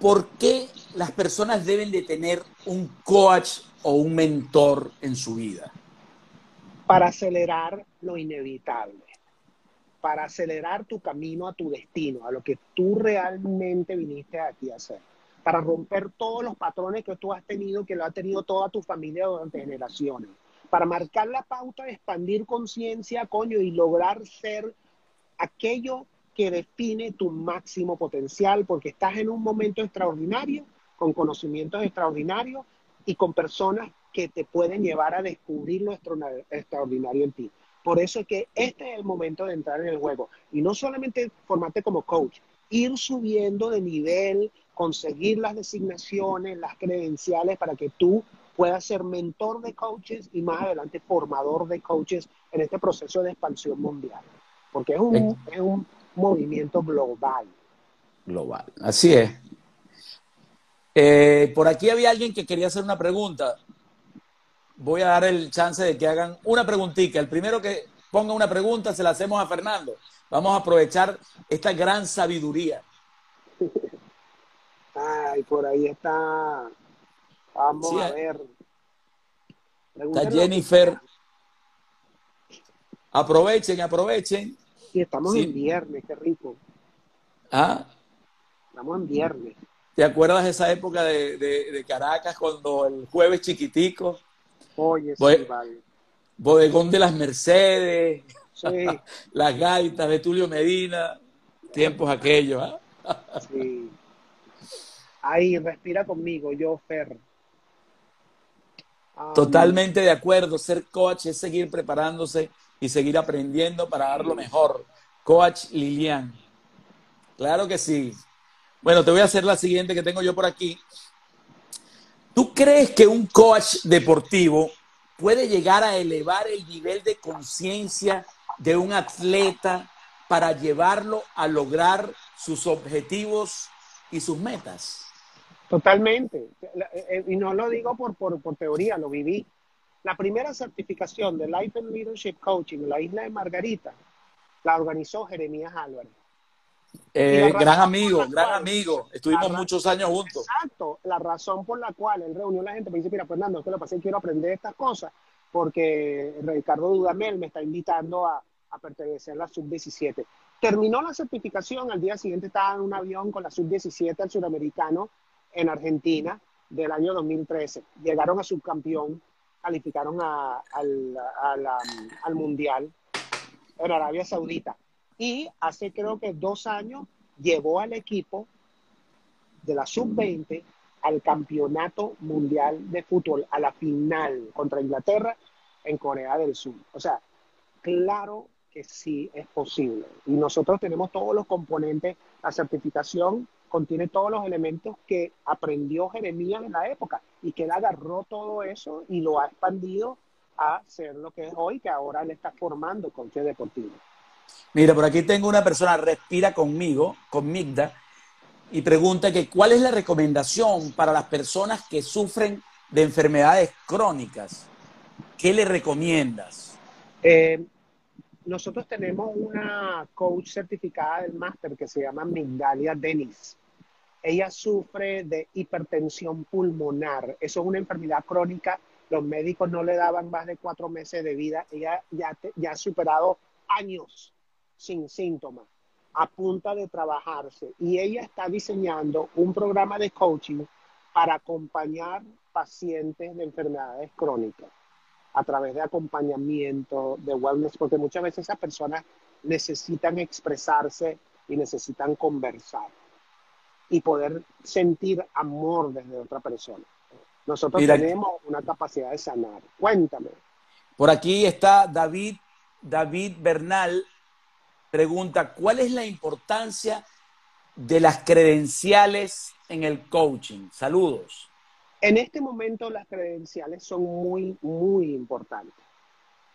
¿Por qué las personas deben de tener un coach o un mentor en su vida? Para acelerar lo inevitable, para acelerar tu camino a tu destino, a lo que tú realmente viniste aquí a hacer, para romper todos los patrones que tú has tenido, que lo ha tenido toda tu familia durante generaciones para marcar la pauta, expandir conciencia, coño, y lograr ser aquello que define tu máximo potencial, porque estás en un momento extraordinario, con conocimientos extraordinarios y con personas que te pueden llevar a descubrir lo extraordinario en ti. Por eso es que este es el momento de entrar en el juego. Y no solamente formarte como coach, ir subiendo de nivel, conseguir las designaciones, las credenciales para que tú pueda ser mentor de coaches y más adelante formador de coaches en este proceso de expansión mundial. Porque es un, es un movimiento global. Global, así es. Eh, por aquí había alguien que quería hacer una pregunta. Voy a dar el chance de que hagan una preguntita. El primero que ponga una pregunta se la hacemos a Fernando. Vamos a aprovechar esta gran sabiduría. Ay, por ahí está Vamos a ver. Está Jennifer. Aprovechen, aprovechen. Sí, estamos en viernes, qué rico. Ah. Estamos en viernes. ¿Te acuerdas de esa época de, Caracas cuando el jueves chiquitico? Oye, sí, vale. Bodegón de las Mercedes. Sí. las gaitas de Tulio Medina. Tiempos aquellos, ¿ah? sí. Ahí, respira conmigo, yo, Fer. Totalmente de acuerdo. Ser coach es seguir preparándose y seguir aprendiendo para dar lo mejor. Coach Lilian. Claro que sí. Bueno, te voy a hacer la siguiente que tengo yo por aquí. ¿Tú crees que un coach deportivo puede llegar a elevar el nivel de conciencia de un atleta para llevarlo a lograr sus objetivos y sus metas. Totalmente. Eh, y no lo digo por, por, por teoría, lo viví. La primera certificación de Life and Leadership Coaching en la isla de Margarita la organizó Jeremías Álvarez. Eh, gran amigo, gran amigo. Estuvimos muchos años juntos. Exacto. La razón por la cual él reunió a la gente me dice, mira, Fernando, es que lo pasé, quiero aprender estas cosas porque Ricardo Dudamel me está invitando a, a pertenecer a la sub-17. Terminó la certificación, al día siguiente estaba en un avión con la sub-17 al sudamericano en Argentina del año 2013. Llegaron a subcampeón, calificaron a, al, al Mundial en Arabia Saudita. Y hace creo que dos años llevó al equipo de la sub-20 al campeonato mundial de fútbol, a la final contra Inglaterra en Corea del Sur. O sea, claro que sí es posible. Y nosotros tenemos todos los componentes, la certificación contiene todos los elementos que aprendió Jeremías en la época y que él agarró todo eso y lo ha expandido a ser lo que es hoy, que ahora le está formando coche deportivo. Mira, por aquí tengo una persona, respira conmigo, con Migda, y pregunta que cuál es la recomendación para las personas que sufren de enfermedades crónicas. ¿Qué le recomiendas? Eh, nosotros tenemos una coach certificada del máster que se llama Migdalia Denis. Ella sufre de hipertensión pulmonar. Eso es una enfermedad crónica. Los médicos no le daban más de cuatro meses de vida. Ella ya, ha superado años sin síntomas a punta de trabajarse y ella está diseñando un programa de coaching para acompañar pacientes de enfermedades crónicas a través de acompañamiento, de wellness, porque muchas veces esas personas necesitan expresarse y necesitan conversar y poder sentir amor desde otra persona. Nosotros tenemos una capacidad de sanar. Cuéntame. Por aquí está David, David Bernal pregunta, ¿cuál es la importancia de las credenciales en el coaching? Saludos. En este momento las credenciales son muy, muy importantes.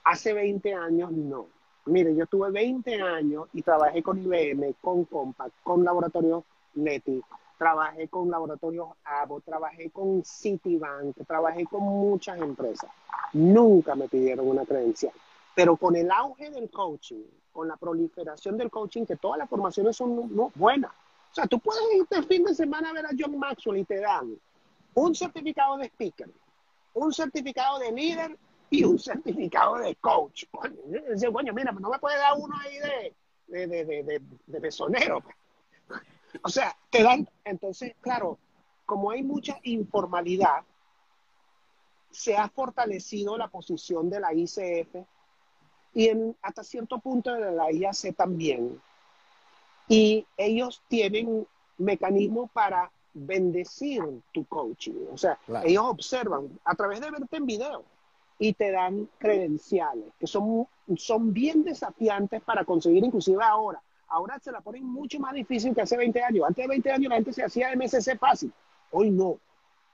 Hace 20 años no. Mire, yo tuve 20 años y trabajé con IBM, con Compaq, con Laboratorios Leti, trabajé con Laboratorios ABO, trabajé con Citibank, trabajé con muchas empresas. Nunca me pidieron una credencial. Pero con el auge del coaching, con la proliferación del coaching, que todas las formaciones son buenas. O sea, tú puedes irte el fin de semana a ver a John Maxwell y te dan un certificado de speaker, un certificado de líder y un certificado de coach. Coño, mira, no me puede dar uno ahí de, de, de, de, de besonero. O sea, te dan, entonces, claro, como hay mucha informalidad, se ha fortalecido la posición de la ICF y en, hasta cierto punto de la IAC también. Y ellos tienen mecanismos para bendecir tu coaching. O sea, ellos observan a través de verte en video y te dan credenciales que son, son bien desafiantes para conseguir, inclusive ahora. Ahora se la ponen mucho más difícil que hace 20 años. Antes de 20 años la gente se hacía MSC fácil. Hoy no.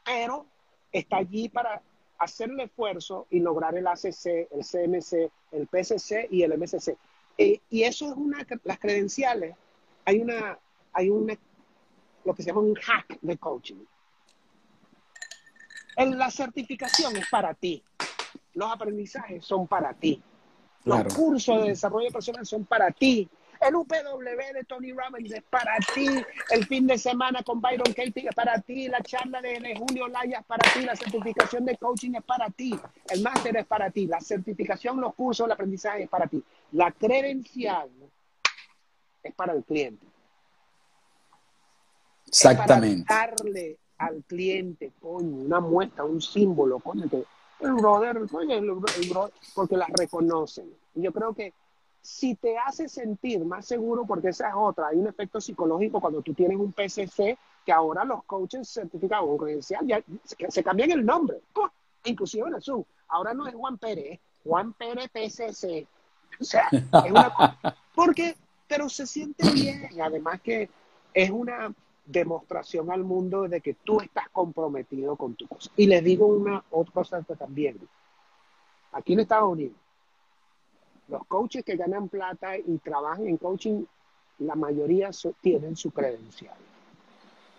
Pero está allí para hacer el esfuerzo y lograr el ACC, el CMC, el PCC y el MSC. Eh, y eso es una, las credenciales, hay una, hay una, lo que se llama un hack de coaching. En la certificación es para ti. Los aprendizajes son para ti. Los cursos de desarrollo personal son para ti. El UPW de Tony Robbins es para ti. El fin de semana con Byron Katie es para ti. La charla de, Julio Laya es para ti. La certificación de coaching es para ti. El máster es para ti. La certificación, los cursos, el aprendizaje es para ti. La credencial es para el cliente. Exactamente. para darle al cliente, coño, una muestra, un símbolo, coño, que el brother, coño, el brother, porque las reconocen. Yo creo que si te hace sentir más seguro, porque esa es otra, hay un efecto psicológico cuando tú tienes un PCC, que ahora los coaches certificados con credencial ya se, cambian el nombre, inclusive en el Zoom. Ahora no es Juan Pérez, Juan Pérez PCC. O sea, es una porque, pero se siente bien, además que es una demostración al mundo de que tú estás comprometido con tu cosa. Y les digo una otra cosa también. Aquí en Estados Unidos, Los coaches que ganan plata y trabajan en coaching, la mayoría tienen su credencial.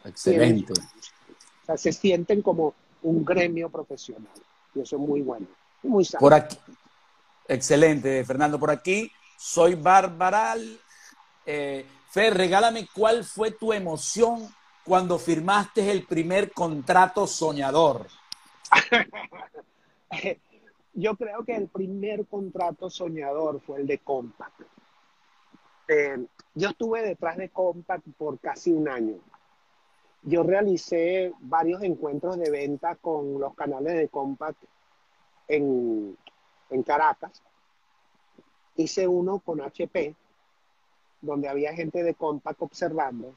Excelente. o sea, se sienten como un gremio profesional. Y eso es muy bueno. muy sano. Por aquí. Excelente, Fernando. Por aquí soy Barbaral. Eh, Fer, regálame cuál fue tu emoción cuando firmaste el primer contrato soñador. Yo creo que el primer contrato soñador fue el de Compact. Eh, yo estuve detrás de Compact por casi un año. Yo realicé varios encuentros de venta con los canales de Compact en, en Caracas. Hice uno con HP, donde había gente de Compact observando.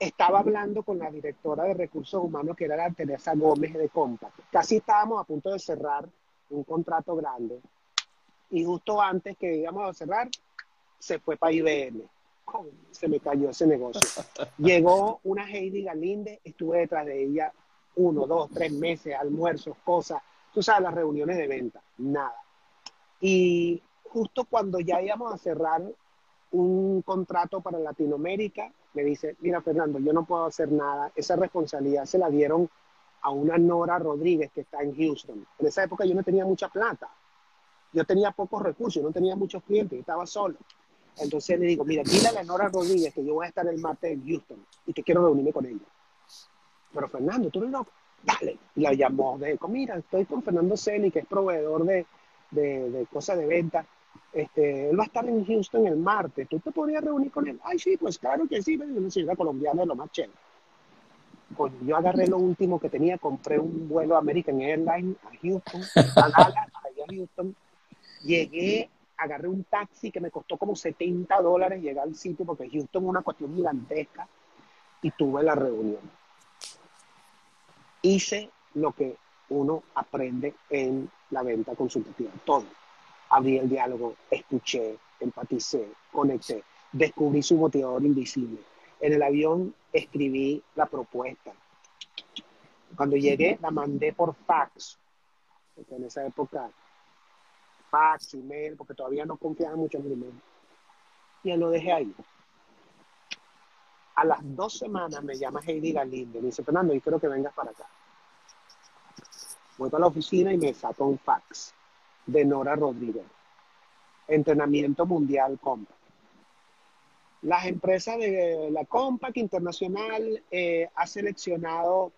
Estaba hablando con la directora de recursos humanos, que era la Teresa Gómez de Compact. Casi estábamos a punto de cerrar un contrato grande. Y justo antes que íbamos a cerrar, se fue para IBM. Se me cayó ese negocio. Llegó una Heidi Galinde, estuve detrás de ella uno, dos, tres meses, almuerzos, cosas. Tú sabes, las reuniones de venta, nada. Y justo cuando ya íbamos a cerrar un contrato para Latinoamérica, me dice, mira Fernando, yo no puedo hacer nada. Esa responsabilidad se la dieron a una Nora Rodríguez que está en Houston. En esa época yo no tenía mucha plata. Yo tenía pocos recursos, no tenía muchos clientes, estaba solo. Entonces le digo, mira, dile a la Nora Rodríguez que yo voy a estar el martes en Houston y que quiero reunirme con ella. Pero Fernando, tú eres loco. Dale. La llamó, de mira, estoy con Fernando Celi, que es proveedor de, de, cosas de venta. Este, él va a estar en Houston el martes. ¿Tú te podrías reunir con él? Ay, sí, pues claro que sí. Una señora colombiana es lo más chévere. Yo agarré lo último que tenía, compré un vuelo American Airlines a Houston, a Dallas, a Houston. Llegué agarré un taxi que me costó como 70 dólares llegar al sitio porque Houston es una cuestión gigantesca y tuve la reunión. Hice lo que uno aprende en la venta consultativa, todo. Abrí el diálogo, escuché, empaticé, conecté, descubrí su motivador invisible. En el avión escribí la propuesta. Cuando llegué la mandé por fax, porque en esa época fax, email, porque todavía no confiaba mucho en mi email. Y lo dejé ahí. A las dos semanas me llama Heidi Galinde. Me dice, Fernando, yo quiero que vengas para acá. Voy para la oficina y me saco un fax de Nora Rodríguez. Entrenamiento Mundial Compact. Las empresas de la Compact Internacional eh, ha seleccionado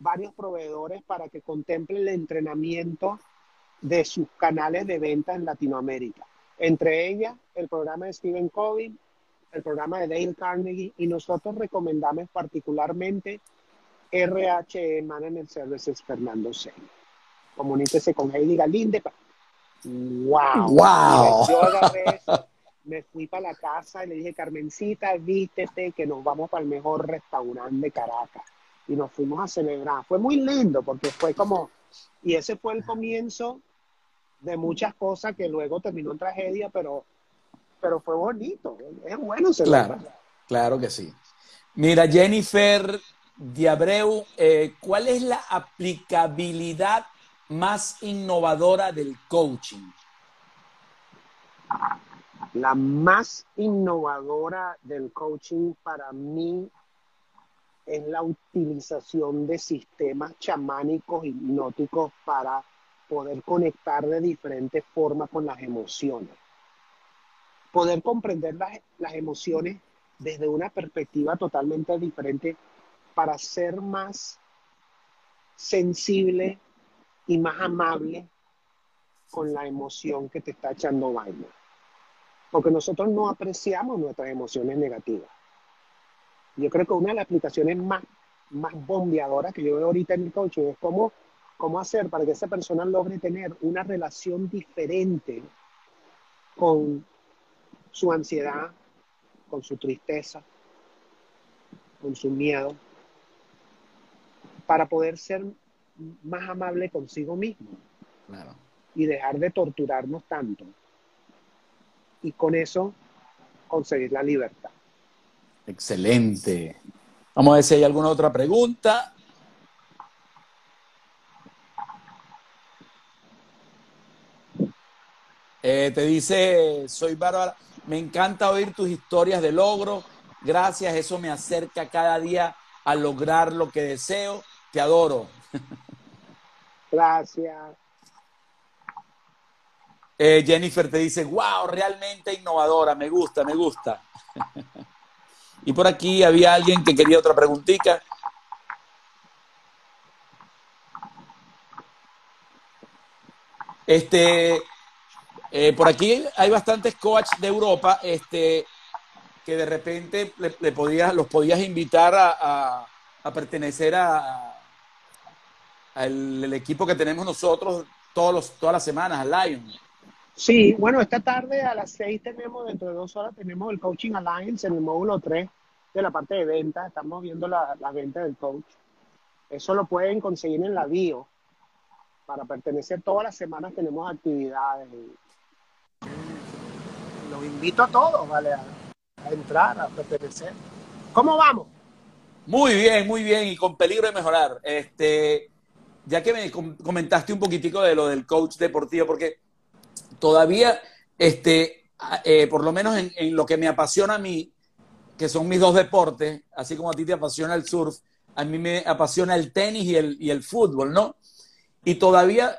varios proveedores para que contemplen el entrenamiento de sus canales de venta en Latinoamérica. Entre ellas, el programa de Stephen Covey, el programa de Dale Carnegie, y nosotros recomendamos particularmente RHE Management Services Fernando C. Comuníquese con Heidi Galinde. ¡Wow! ¡Wow! yo agarré eso, me fui para la casa y le dije, Carmencita, vístete que nos vamos para el mejor restaurante de Caracas. Y nos fuimos a celebrar. Fue muy lindo porque fue como, y ese fue el comienzo de muchas cosas que luego terminó en tragedia, pero, pero fue bonito. Es bueno ser Claro, claro que sí. Mira, Jennifer Diabreu, eh, ¿cuál es la aplicabilidad más innovadora del coaching? La más innovadora del coaching para mí es la utilización de sistemas chamánicos hipnóticos para poder conectar de diferentes formas con las emociones. Poder comprender las, emociones desde una perspectiva totalmente diferente para ser más sensible y más amable con la emoción que te está echando vaina. Porque nosotros no apreciamos nuestras emociones negativas. Yo creo que una de las aplicaciones más, más bombeadoras que yo veo ahorita en el coaching es cómo cómo hacer para que esa persona logre tener una relación diferente con su ansiedad, con su tristeza, con su miedo, para poder ser más amable consigo mismo y dejar de torturarnos tanto. Y con eso conseguir la libertad. Excelente. Vamos a ver si hay alguna otra pregunta. Eh, te dice, soy Bárbara, me encanta oír tus historias de logro. Gracias, eso me acerca cada día a lograr lo que deseo. Te adoro. Gracias. Eh, Jennifer te dice, wow, realmente innovadora, me gusta, me gusta. y por aquí había alguien que quería otra preguntita. Este, eh, por aquí hay bastantes coaches de Europa este, que de repente le, podías, los podías invitar a, pertenecer a, al equipo que tenemos nosotros todos los, todas las semanas, al Lion. Sí, bueno, esta tarde a las seis tenemos, dentro de dos horas, tenemos el Coaching Alliance en el módulo 3 de la parte de venta. Estamos viendo la, la venta del coach. Eso lo pueden conseguir en la bio para pertenecer todas las semanas tenemos actividades. Los invito a todos, ¿vale? A, entrar, a pertenecer. ¿Cómo vamos? Muy bien, muy bien, y con peligro de mejorar. Este, ya que me comentaste un poquitico de lo del coach deportivo, porque todavía, este, eh, por lo menos en, lo que me apasiona a mí, que son mis dos deportes, así como a ti te apasiona el surf, a mí me apasiona el tenis y el, y el fútbol, ¿no? Y todavía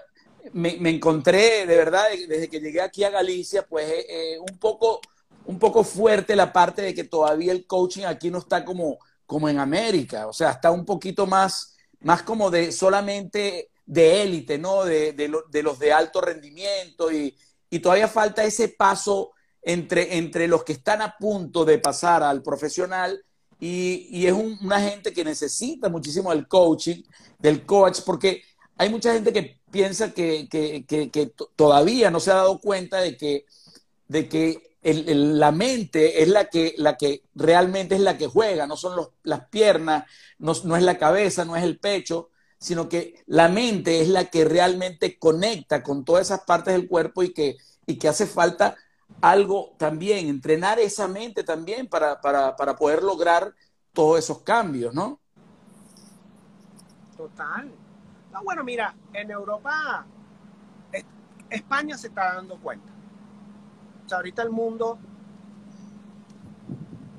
me, encontré, de verdad, desde que llegué aquí a Galicia, pues eh, eh, un, poco, un poco fuerte la parte de que todavía el coaching aquí no está como, como en América, o sea, está un poquito más, más como de solamente de élite, ¿no? De, de, los de alto rendimiento y, y, todavía falta ese paso entre, entre los que están a punto de pasar al profesional y, y es una gente que necesita muchísimo el coaching, del coach, porque hay mucha gente que piensa que, todavía no se ha dado cuenta de que, de que la mente es la que, la que realmente es la que juega, no son las piernas, no, es la cabeza, no es el pecho, sino que la mente es la que realmente conecta con todas esas partes del cuerpo y que, y que hace falta algo también, entrenar esa mente también para, para poder lograr todos esos cambios, ¿no? Total, bueno, mira, en Europa, España se está dando cuenta. O sea, ahorita el mundo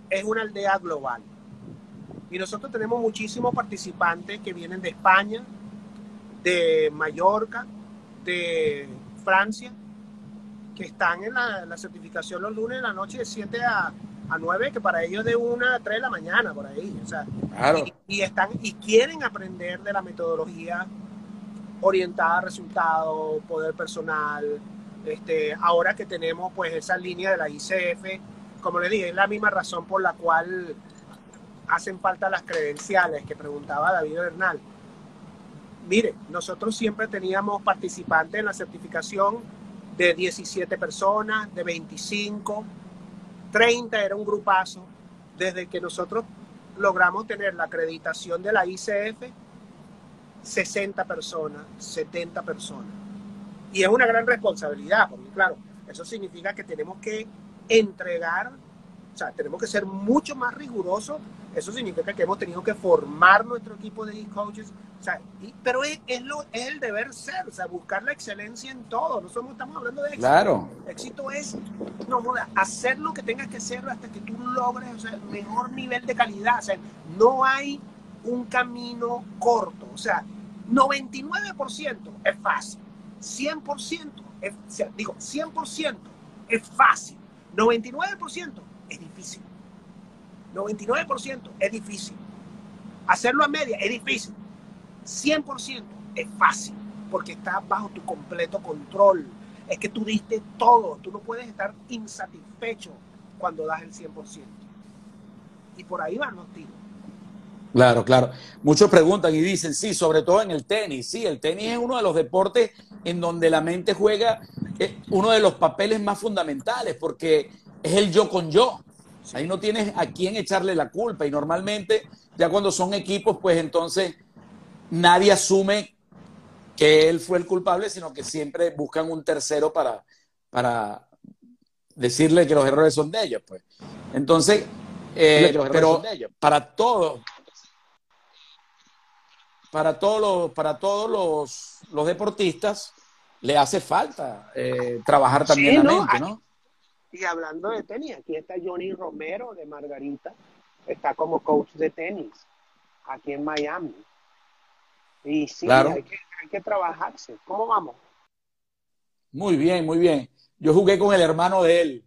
es una aldea global. Y nosotros tenemos muchísimos participantes que vienen de España, de Mallorca, de Francia, que están en la, certificación los lunes de la noche de 7 a, a 9, que para ellos de 1 a 3 de la mañana, por ahí. O sea, y, están, y quieren aprender de la metodología orientada a resultados, poder personal. Este, ahora que tenemos pues esa línea de la ICF, como le dije, es la misma razón por la cual hacen falta las credenciales que preguntaba David Bernal. Mire, nosotros siempre teníamos participantes en la certificación de 17 personas, de 25, 30 era un grupazo. Desde que nosotros logramos tener la acreditación de la ICF, 60 personas, 70 personas. Y es una gran responsabilidad, porque claro, eso significa que tenemos que entregar, o sea, tenemos que ser mucho más rigurosos. Eso significa que hemos tenido que formar nuestro equipo de coaches. O sea, pero es, lo, es el deber ser, o sea, buscar la excelencia en todo. No somos, estamos hablando de éxito. Claro. Éxito es, no, hacer lo que tengas que hacer hasta que tú logres o sea, el mejor nivel de calidad. O sea, no hay un camino corto. O sea, 99% es fácil. 100% es, digo, 100% es fácil. 99% es difícil. 99% es difícil. Hacerlo a media es difícil. 100% es fácil porque está bajo tu completo control. Es que tú diste todo. Tú no puedes estar insatisfecho cuando das el 100%. Y por ahí van los tiros. Claro, claro. Muchos preguntan y dicen, sí, sobre todo en el tenis. Sí, el tenis es uno de los deportes en donde la mente juega eh, uno de los papeles más fundamentales, porque es el yo con yo. Ahí no tienes a quién echarle la culpa y normalmente ya cuando son equipos, pues entonces nadie asume que él fue el culpable, sino que siempre buscan un tercero para, para decirle que los errores son de ellos. Pues. Entonces, eh, pero para todos, para todos los, para todos los, deportistas, le hace falta eh, trabajar también Sí, la ¿no? mente, ¿no? Y hablando de tenis, aquí está Johnny Romero de Margarita, está como coach de tenis aquí en Miami. Y sí, Claro. hay, que, hay que trabajarse. ¿Cómo vamos? Muy bien, muy bien. Yo jugué con el hermano de él.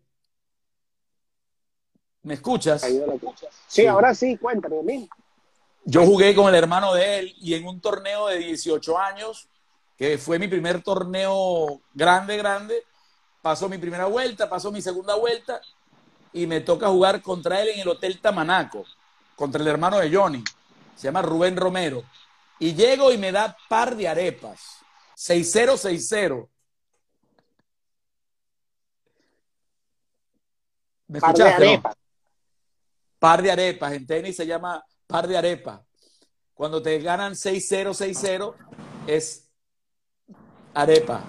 ¿Me escuchas? Sí, Sí. ahora sí, cuéntame mí. Yo jugué con el hermano de él y en un torneo de 18 años, que fue mi primer torneo grande, grande, pasó mi primera vuelta, pasó mi segunda vuelta y me toca jugar contra él en el Hotel Tamanaco, contra el hermano de Johnny, se llama Rubén Romero. Y llego y me da par de arepas, 6-0, 6-0. ¿Me Par de escuchaste, no? arepas. par de arepas. En tenis se llama par de arepas. Cuando te ganan 6-0, 6-0, es arepa.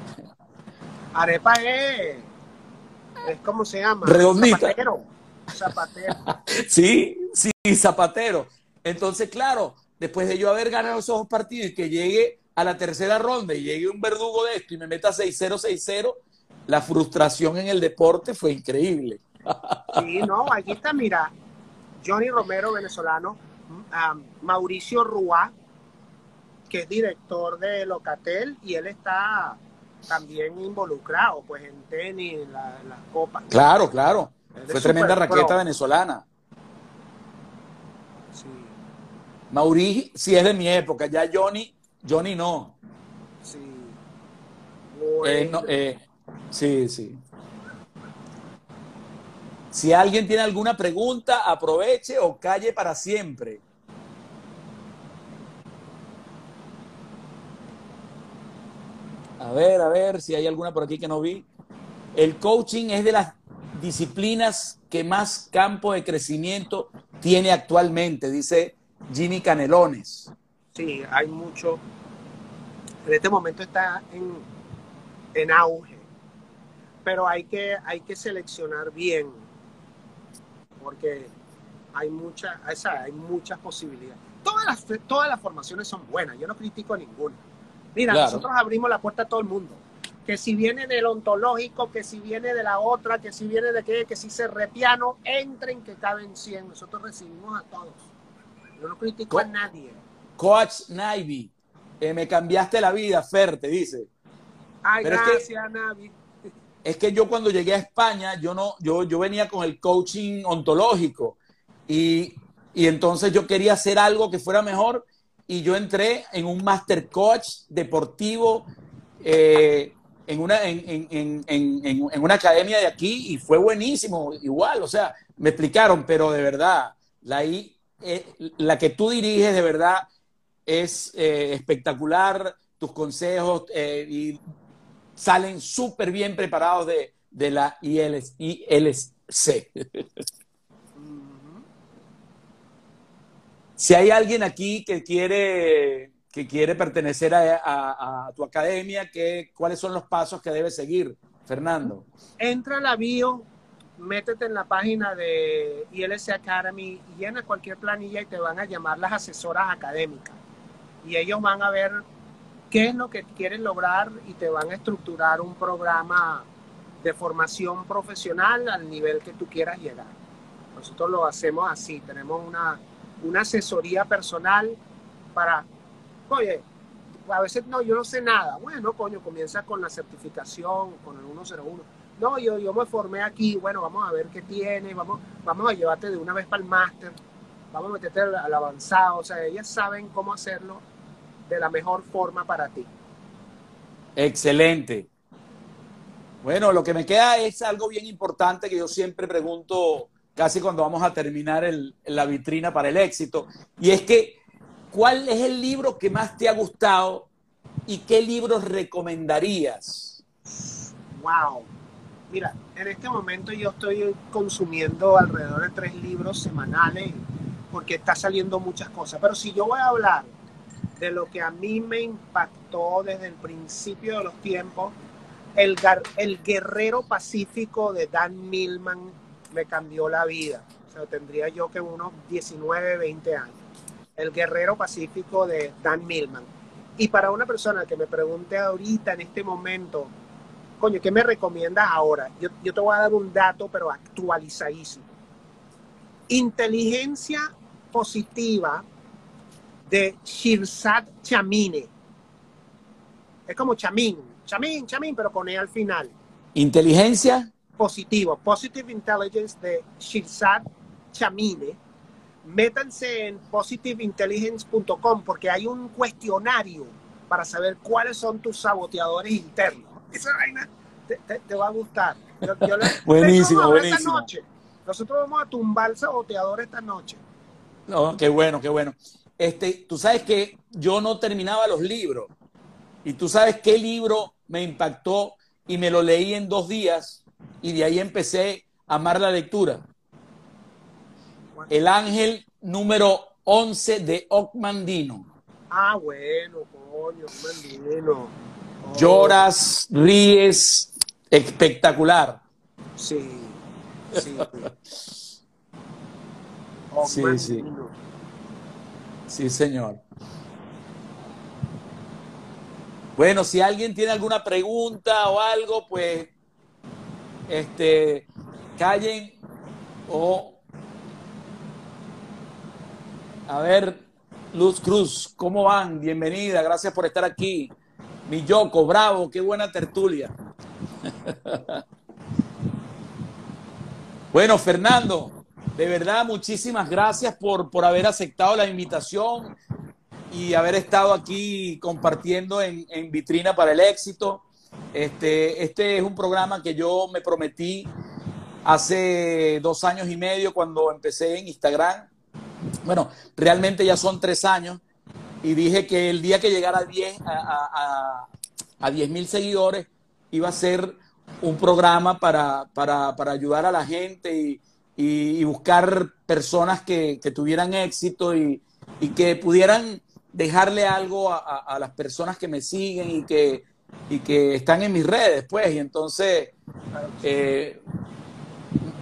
Arepa es, es ¿cómo se llama? Redondita. Zapatero. Zapatero. Sí, sí, zapatero. Entonces, claro, después de yo haber ganado esos dos partidos y que llegue a la tercera ronda y llegue un verdugo de esto y me meta 6-0, 6-0, la frustración en el deporte fue increíble. Sí, no, aquí está, mira, Johnny Romero, venezolano, um, Mauricio Rúa, que es director de Locatel, y él está también involucrado, pues, en tenis, en la- en las copas. Claro, claro. Él Fue tremenda raqueta pro. venezolana. Sí, Mauri sí es de mi época, ya Johnny, Johnny no. sí. Eh, no, eh, sí, sí. Si alguien tiene alguna pregunta, aproveche o calle para siempre. A ver, a ver si hay alguna por aquí que no vi. El coaching es de las disciplinas que más campo de crecimiento tiene actualmente, dice Jimmy Canelones. Sí, hay mucho. En este momento está en, en auge. Pero hay que, hay que seleccionar bien. Porque hay, mucha, o hay muchas posibilidades. Todas las, todas las formaciones son buenas. Yo no critico ninguna. Mira, Claro. nosotros abrimos la puerta a todo el mundo. Que si viene del ontológico, que si viene de la otra, que si viene de qué, que si se repiano, entren que caben 100. Nosotros recibimos a todos. Yo no critico a Co- nadie. Coach Navy, eh, me cambiaste la vida, Fer, te dice. Ay, Pero es que- gracias, Navi. es que yo cuando llegué a España, yo no, yo, yo venía con el coaching ontológico y, y entonces yo quería hacer algo que fuera mejor y yo entré en un master coach deportivo eh, en, una, en, en- en- una academia de aquí y fue buenísimo, igual, o sea, me explicaron, pero de verdad, la, I- eh, la que tú diriges de verdad es eh, espectacular, tus consejos y salen súper bien preparados de, de la ILC. Si hay alguien aquí que quiere, que quiere pertenecer a, a- a tu academia, ¿qué, ¿cuáles son los pasos que debe seguir, Fernando? Entra a la bio, métete en la página de ILS Academy, llena cualquier planilla y te van a llamar las asesoras académicas. Y ellos van a ver qué es lo que quieren lograr y te van a estructurar un programa de formación profesional al nivel que tú quieras llegar. Nosotros lo hacemos así, tenemos una, una asesoría personal para, oye, a veces no, yo no sé nada. Bueno, coño, comienza con la certificación, con el 101. No, yo, yo me formé aquí, bueno, vamos a ver qué tiene, vamos, vamos a llevarte de una vez para el máster, vamos a meterte al, al avanzado, o sea, ellas saben cómo hacerlo de la mejor forma para ti. Excelente. Bueno, lo que me queda es algo bien importante que yo siempre pregunto casi cuando vamos a terminar el- la vitrina para el éxito, y es que, ¿cuál es el libro que más te ha gustado y qué libros recomendarías? Wow. Mira, en este momento yo estoy consumiendo alrededor de tres libros semanales porque está saliendo muchas cosas. Pero si yo voy a hablar de lo que a mí me impactó desde el principio de los tiempos, el, el guerrero pacífico de Dan Millman me cambió la vida. O sea, tendría yo que unos 19, 20 años. El guerrero pacífico de Dan Millman. Y para una persona que me pregunte ahorita, en este momento, coño, ¿qué me recomiendas ahora? Yo, yo te voy a dar un dato, pero actualizadísimo. Inteligencia positiva de Shirzad Chamine. Es como Chamin, Chamin, Chamin, pero con E al final. Inteligencia Positivo, Positive Intelligence de Shirzad Chamine. Métanse en positiveintelligence.com porque hay un cuestionario para saber cuáles son tus saboteadores internos. Esa vaina te, te- te va a gustar. Yo- yo le- Buenísimo, ver esta buenísimo. noche. Nosotros vamos a tumbar saboteador esta noche. No, qué bueno, qué bueno. Este, tú sabes que yo no terminaba los libros. Y tú sabes qué libro me impactó y me lo leí en dos días y de ahí empecé a amar la lectura. El ángel número 11 de Ocmandino. Ah, bueno, coño, mandino. Oh, Lloras, ríes, espectacular. Sí, sí. Sí, sí. Sí, señor. Bueno, si alguien tiene alguna pregunta o algo, pues este callen o a ver, Luz Cruz, ¿cómo van? Bienvenida, gracias por estar aquí. Mi Yoko, bravo, qué buena tertulia. Bueno, Fernando, de verdad, muchísimas gracias por, por haber aceptado la invitación y haber estado aquí compartiendo en, en Vitrina para el Éxito. Este, este es un programa que yo me prometí hace dos años y medio cuando empecé en Instagram. Bueno, realmente ya son tres años y dije que el día que llegara a 10 a, a, a 10 mil seguidores iba a ser un programa para, para, para ayudar a la gente y, buscar personas que, tuvieran éxito y, que pudieran dejarle algo a, las personas que me siguen y que, y que están en mis redes, pues. Y entonces, eh,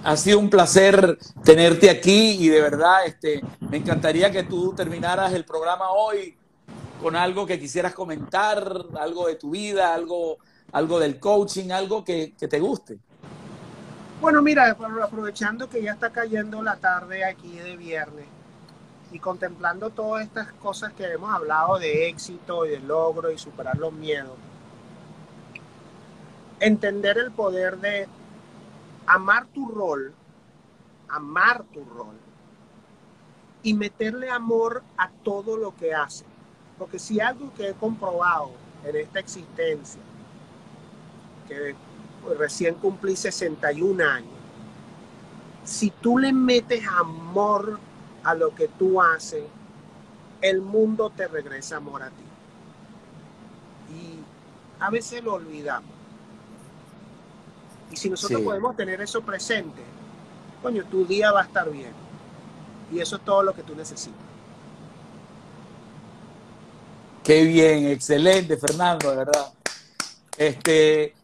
ha sido un placer tenerte aquí y de verdad este, me encantaría que tú terminaras el programa hoy con algo que quisieras comentar, algo de tu vida, algo, algo del coaching, algo que, que te guste. Bueno, mira, aprovechando que ya está cayendo la tarde aquí de viernes y contemplando todas estas cosas que hemos hablado de éxito y de logro y superar los miedos, entender el poder de amar tu rol, amar tu rol y meterle amor a todo lo que haces. Porque si algo que he comprobado en esta existencia, que recién cumplí 61 años, si tú le metes amor a lo que tú haces, el mundo te regresa amor a ti. Y a veces lo olvidamos. Y si nosotros sí. podemos tener eso presente, coño, tu día va a estar bien. Y eso es todo lo que tú necesitas. Qué bien, excelente, Fernando, de verdad. Este,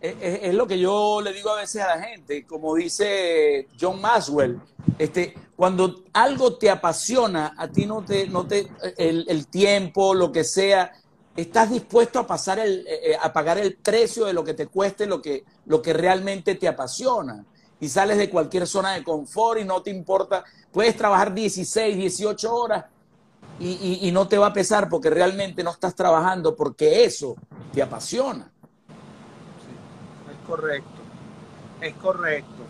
es, es, lo que yo le digo a veces a la gente, como dice John Maxwell, este, cuando algo te apasiona, a ti no te, no te el, el tiempo, lo que sea, estás dispuesto a pasar el, eh, a pagar el precio de lo que te cueste lo que, lo que realmente te apasiona. Y sales de cualquier zona de confort y no te importa, puedes trabajar 16, 18 horas y, y, y no te va a pesar porque realmente no estás trabajando porque eso te apasiona. Es correcto, es correcto.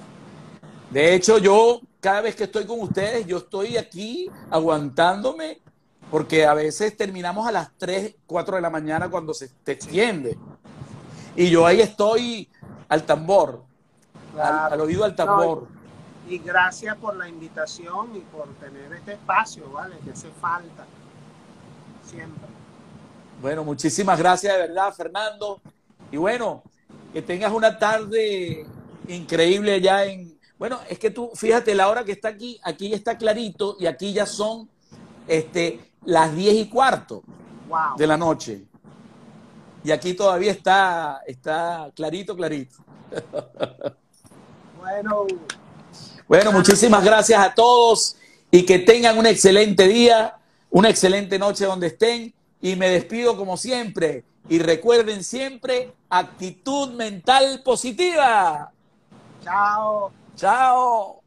De hecho, yo cada vez que estoy con ustedes, yo estoy aquí aguantándome porque a veces terminamos a las 3, 4 de la mañana cuando se te extiende. Y yo ahí estoy al tambor, claro. al, al, oído al tambor. No, y gracias por la invitación y por tener este espacio, ¿vale? Que hace falta siempre. Bueno, muchísimas gracias de verdad, Fernando. Y bueno, que tengas una tarde increíble ya en... Bueno, es que tú, fíjate, la hora que está aquí, aquí ya está clarito y aquí ya son este, las 10 y cuarto wow. de la noche. Y aquí todavía está, está clarito, clarito. Bueno. Bueno, muchísimas gracias a todos y que tengan un excelente día, una excelente noche donde estén y me despido como siempre. Y recuerden siempre, actitud mental positiva. Chao. Chao.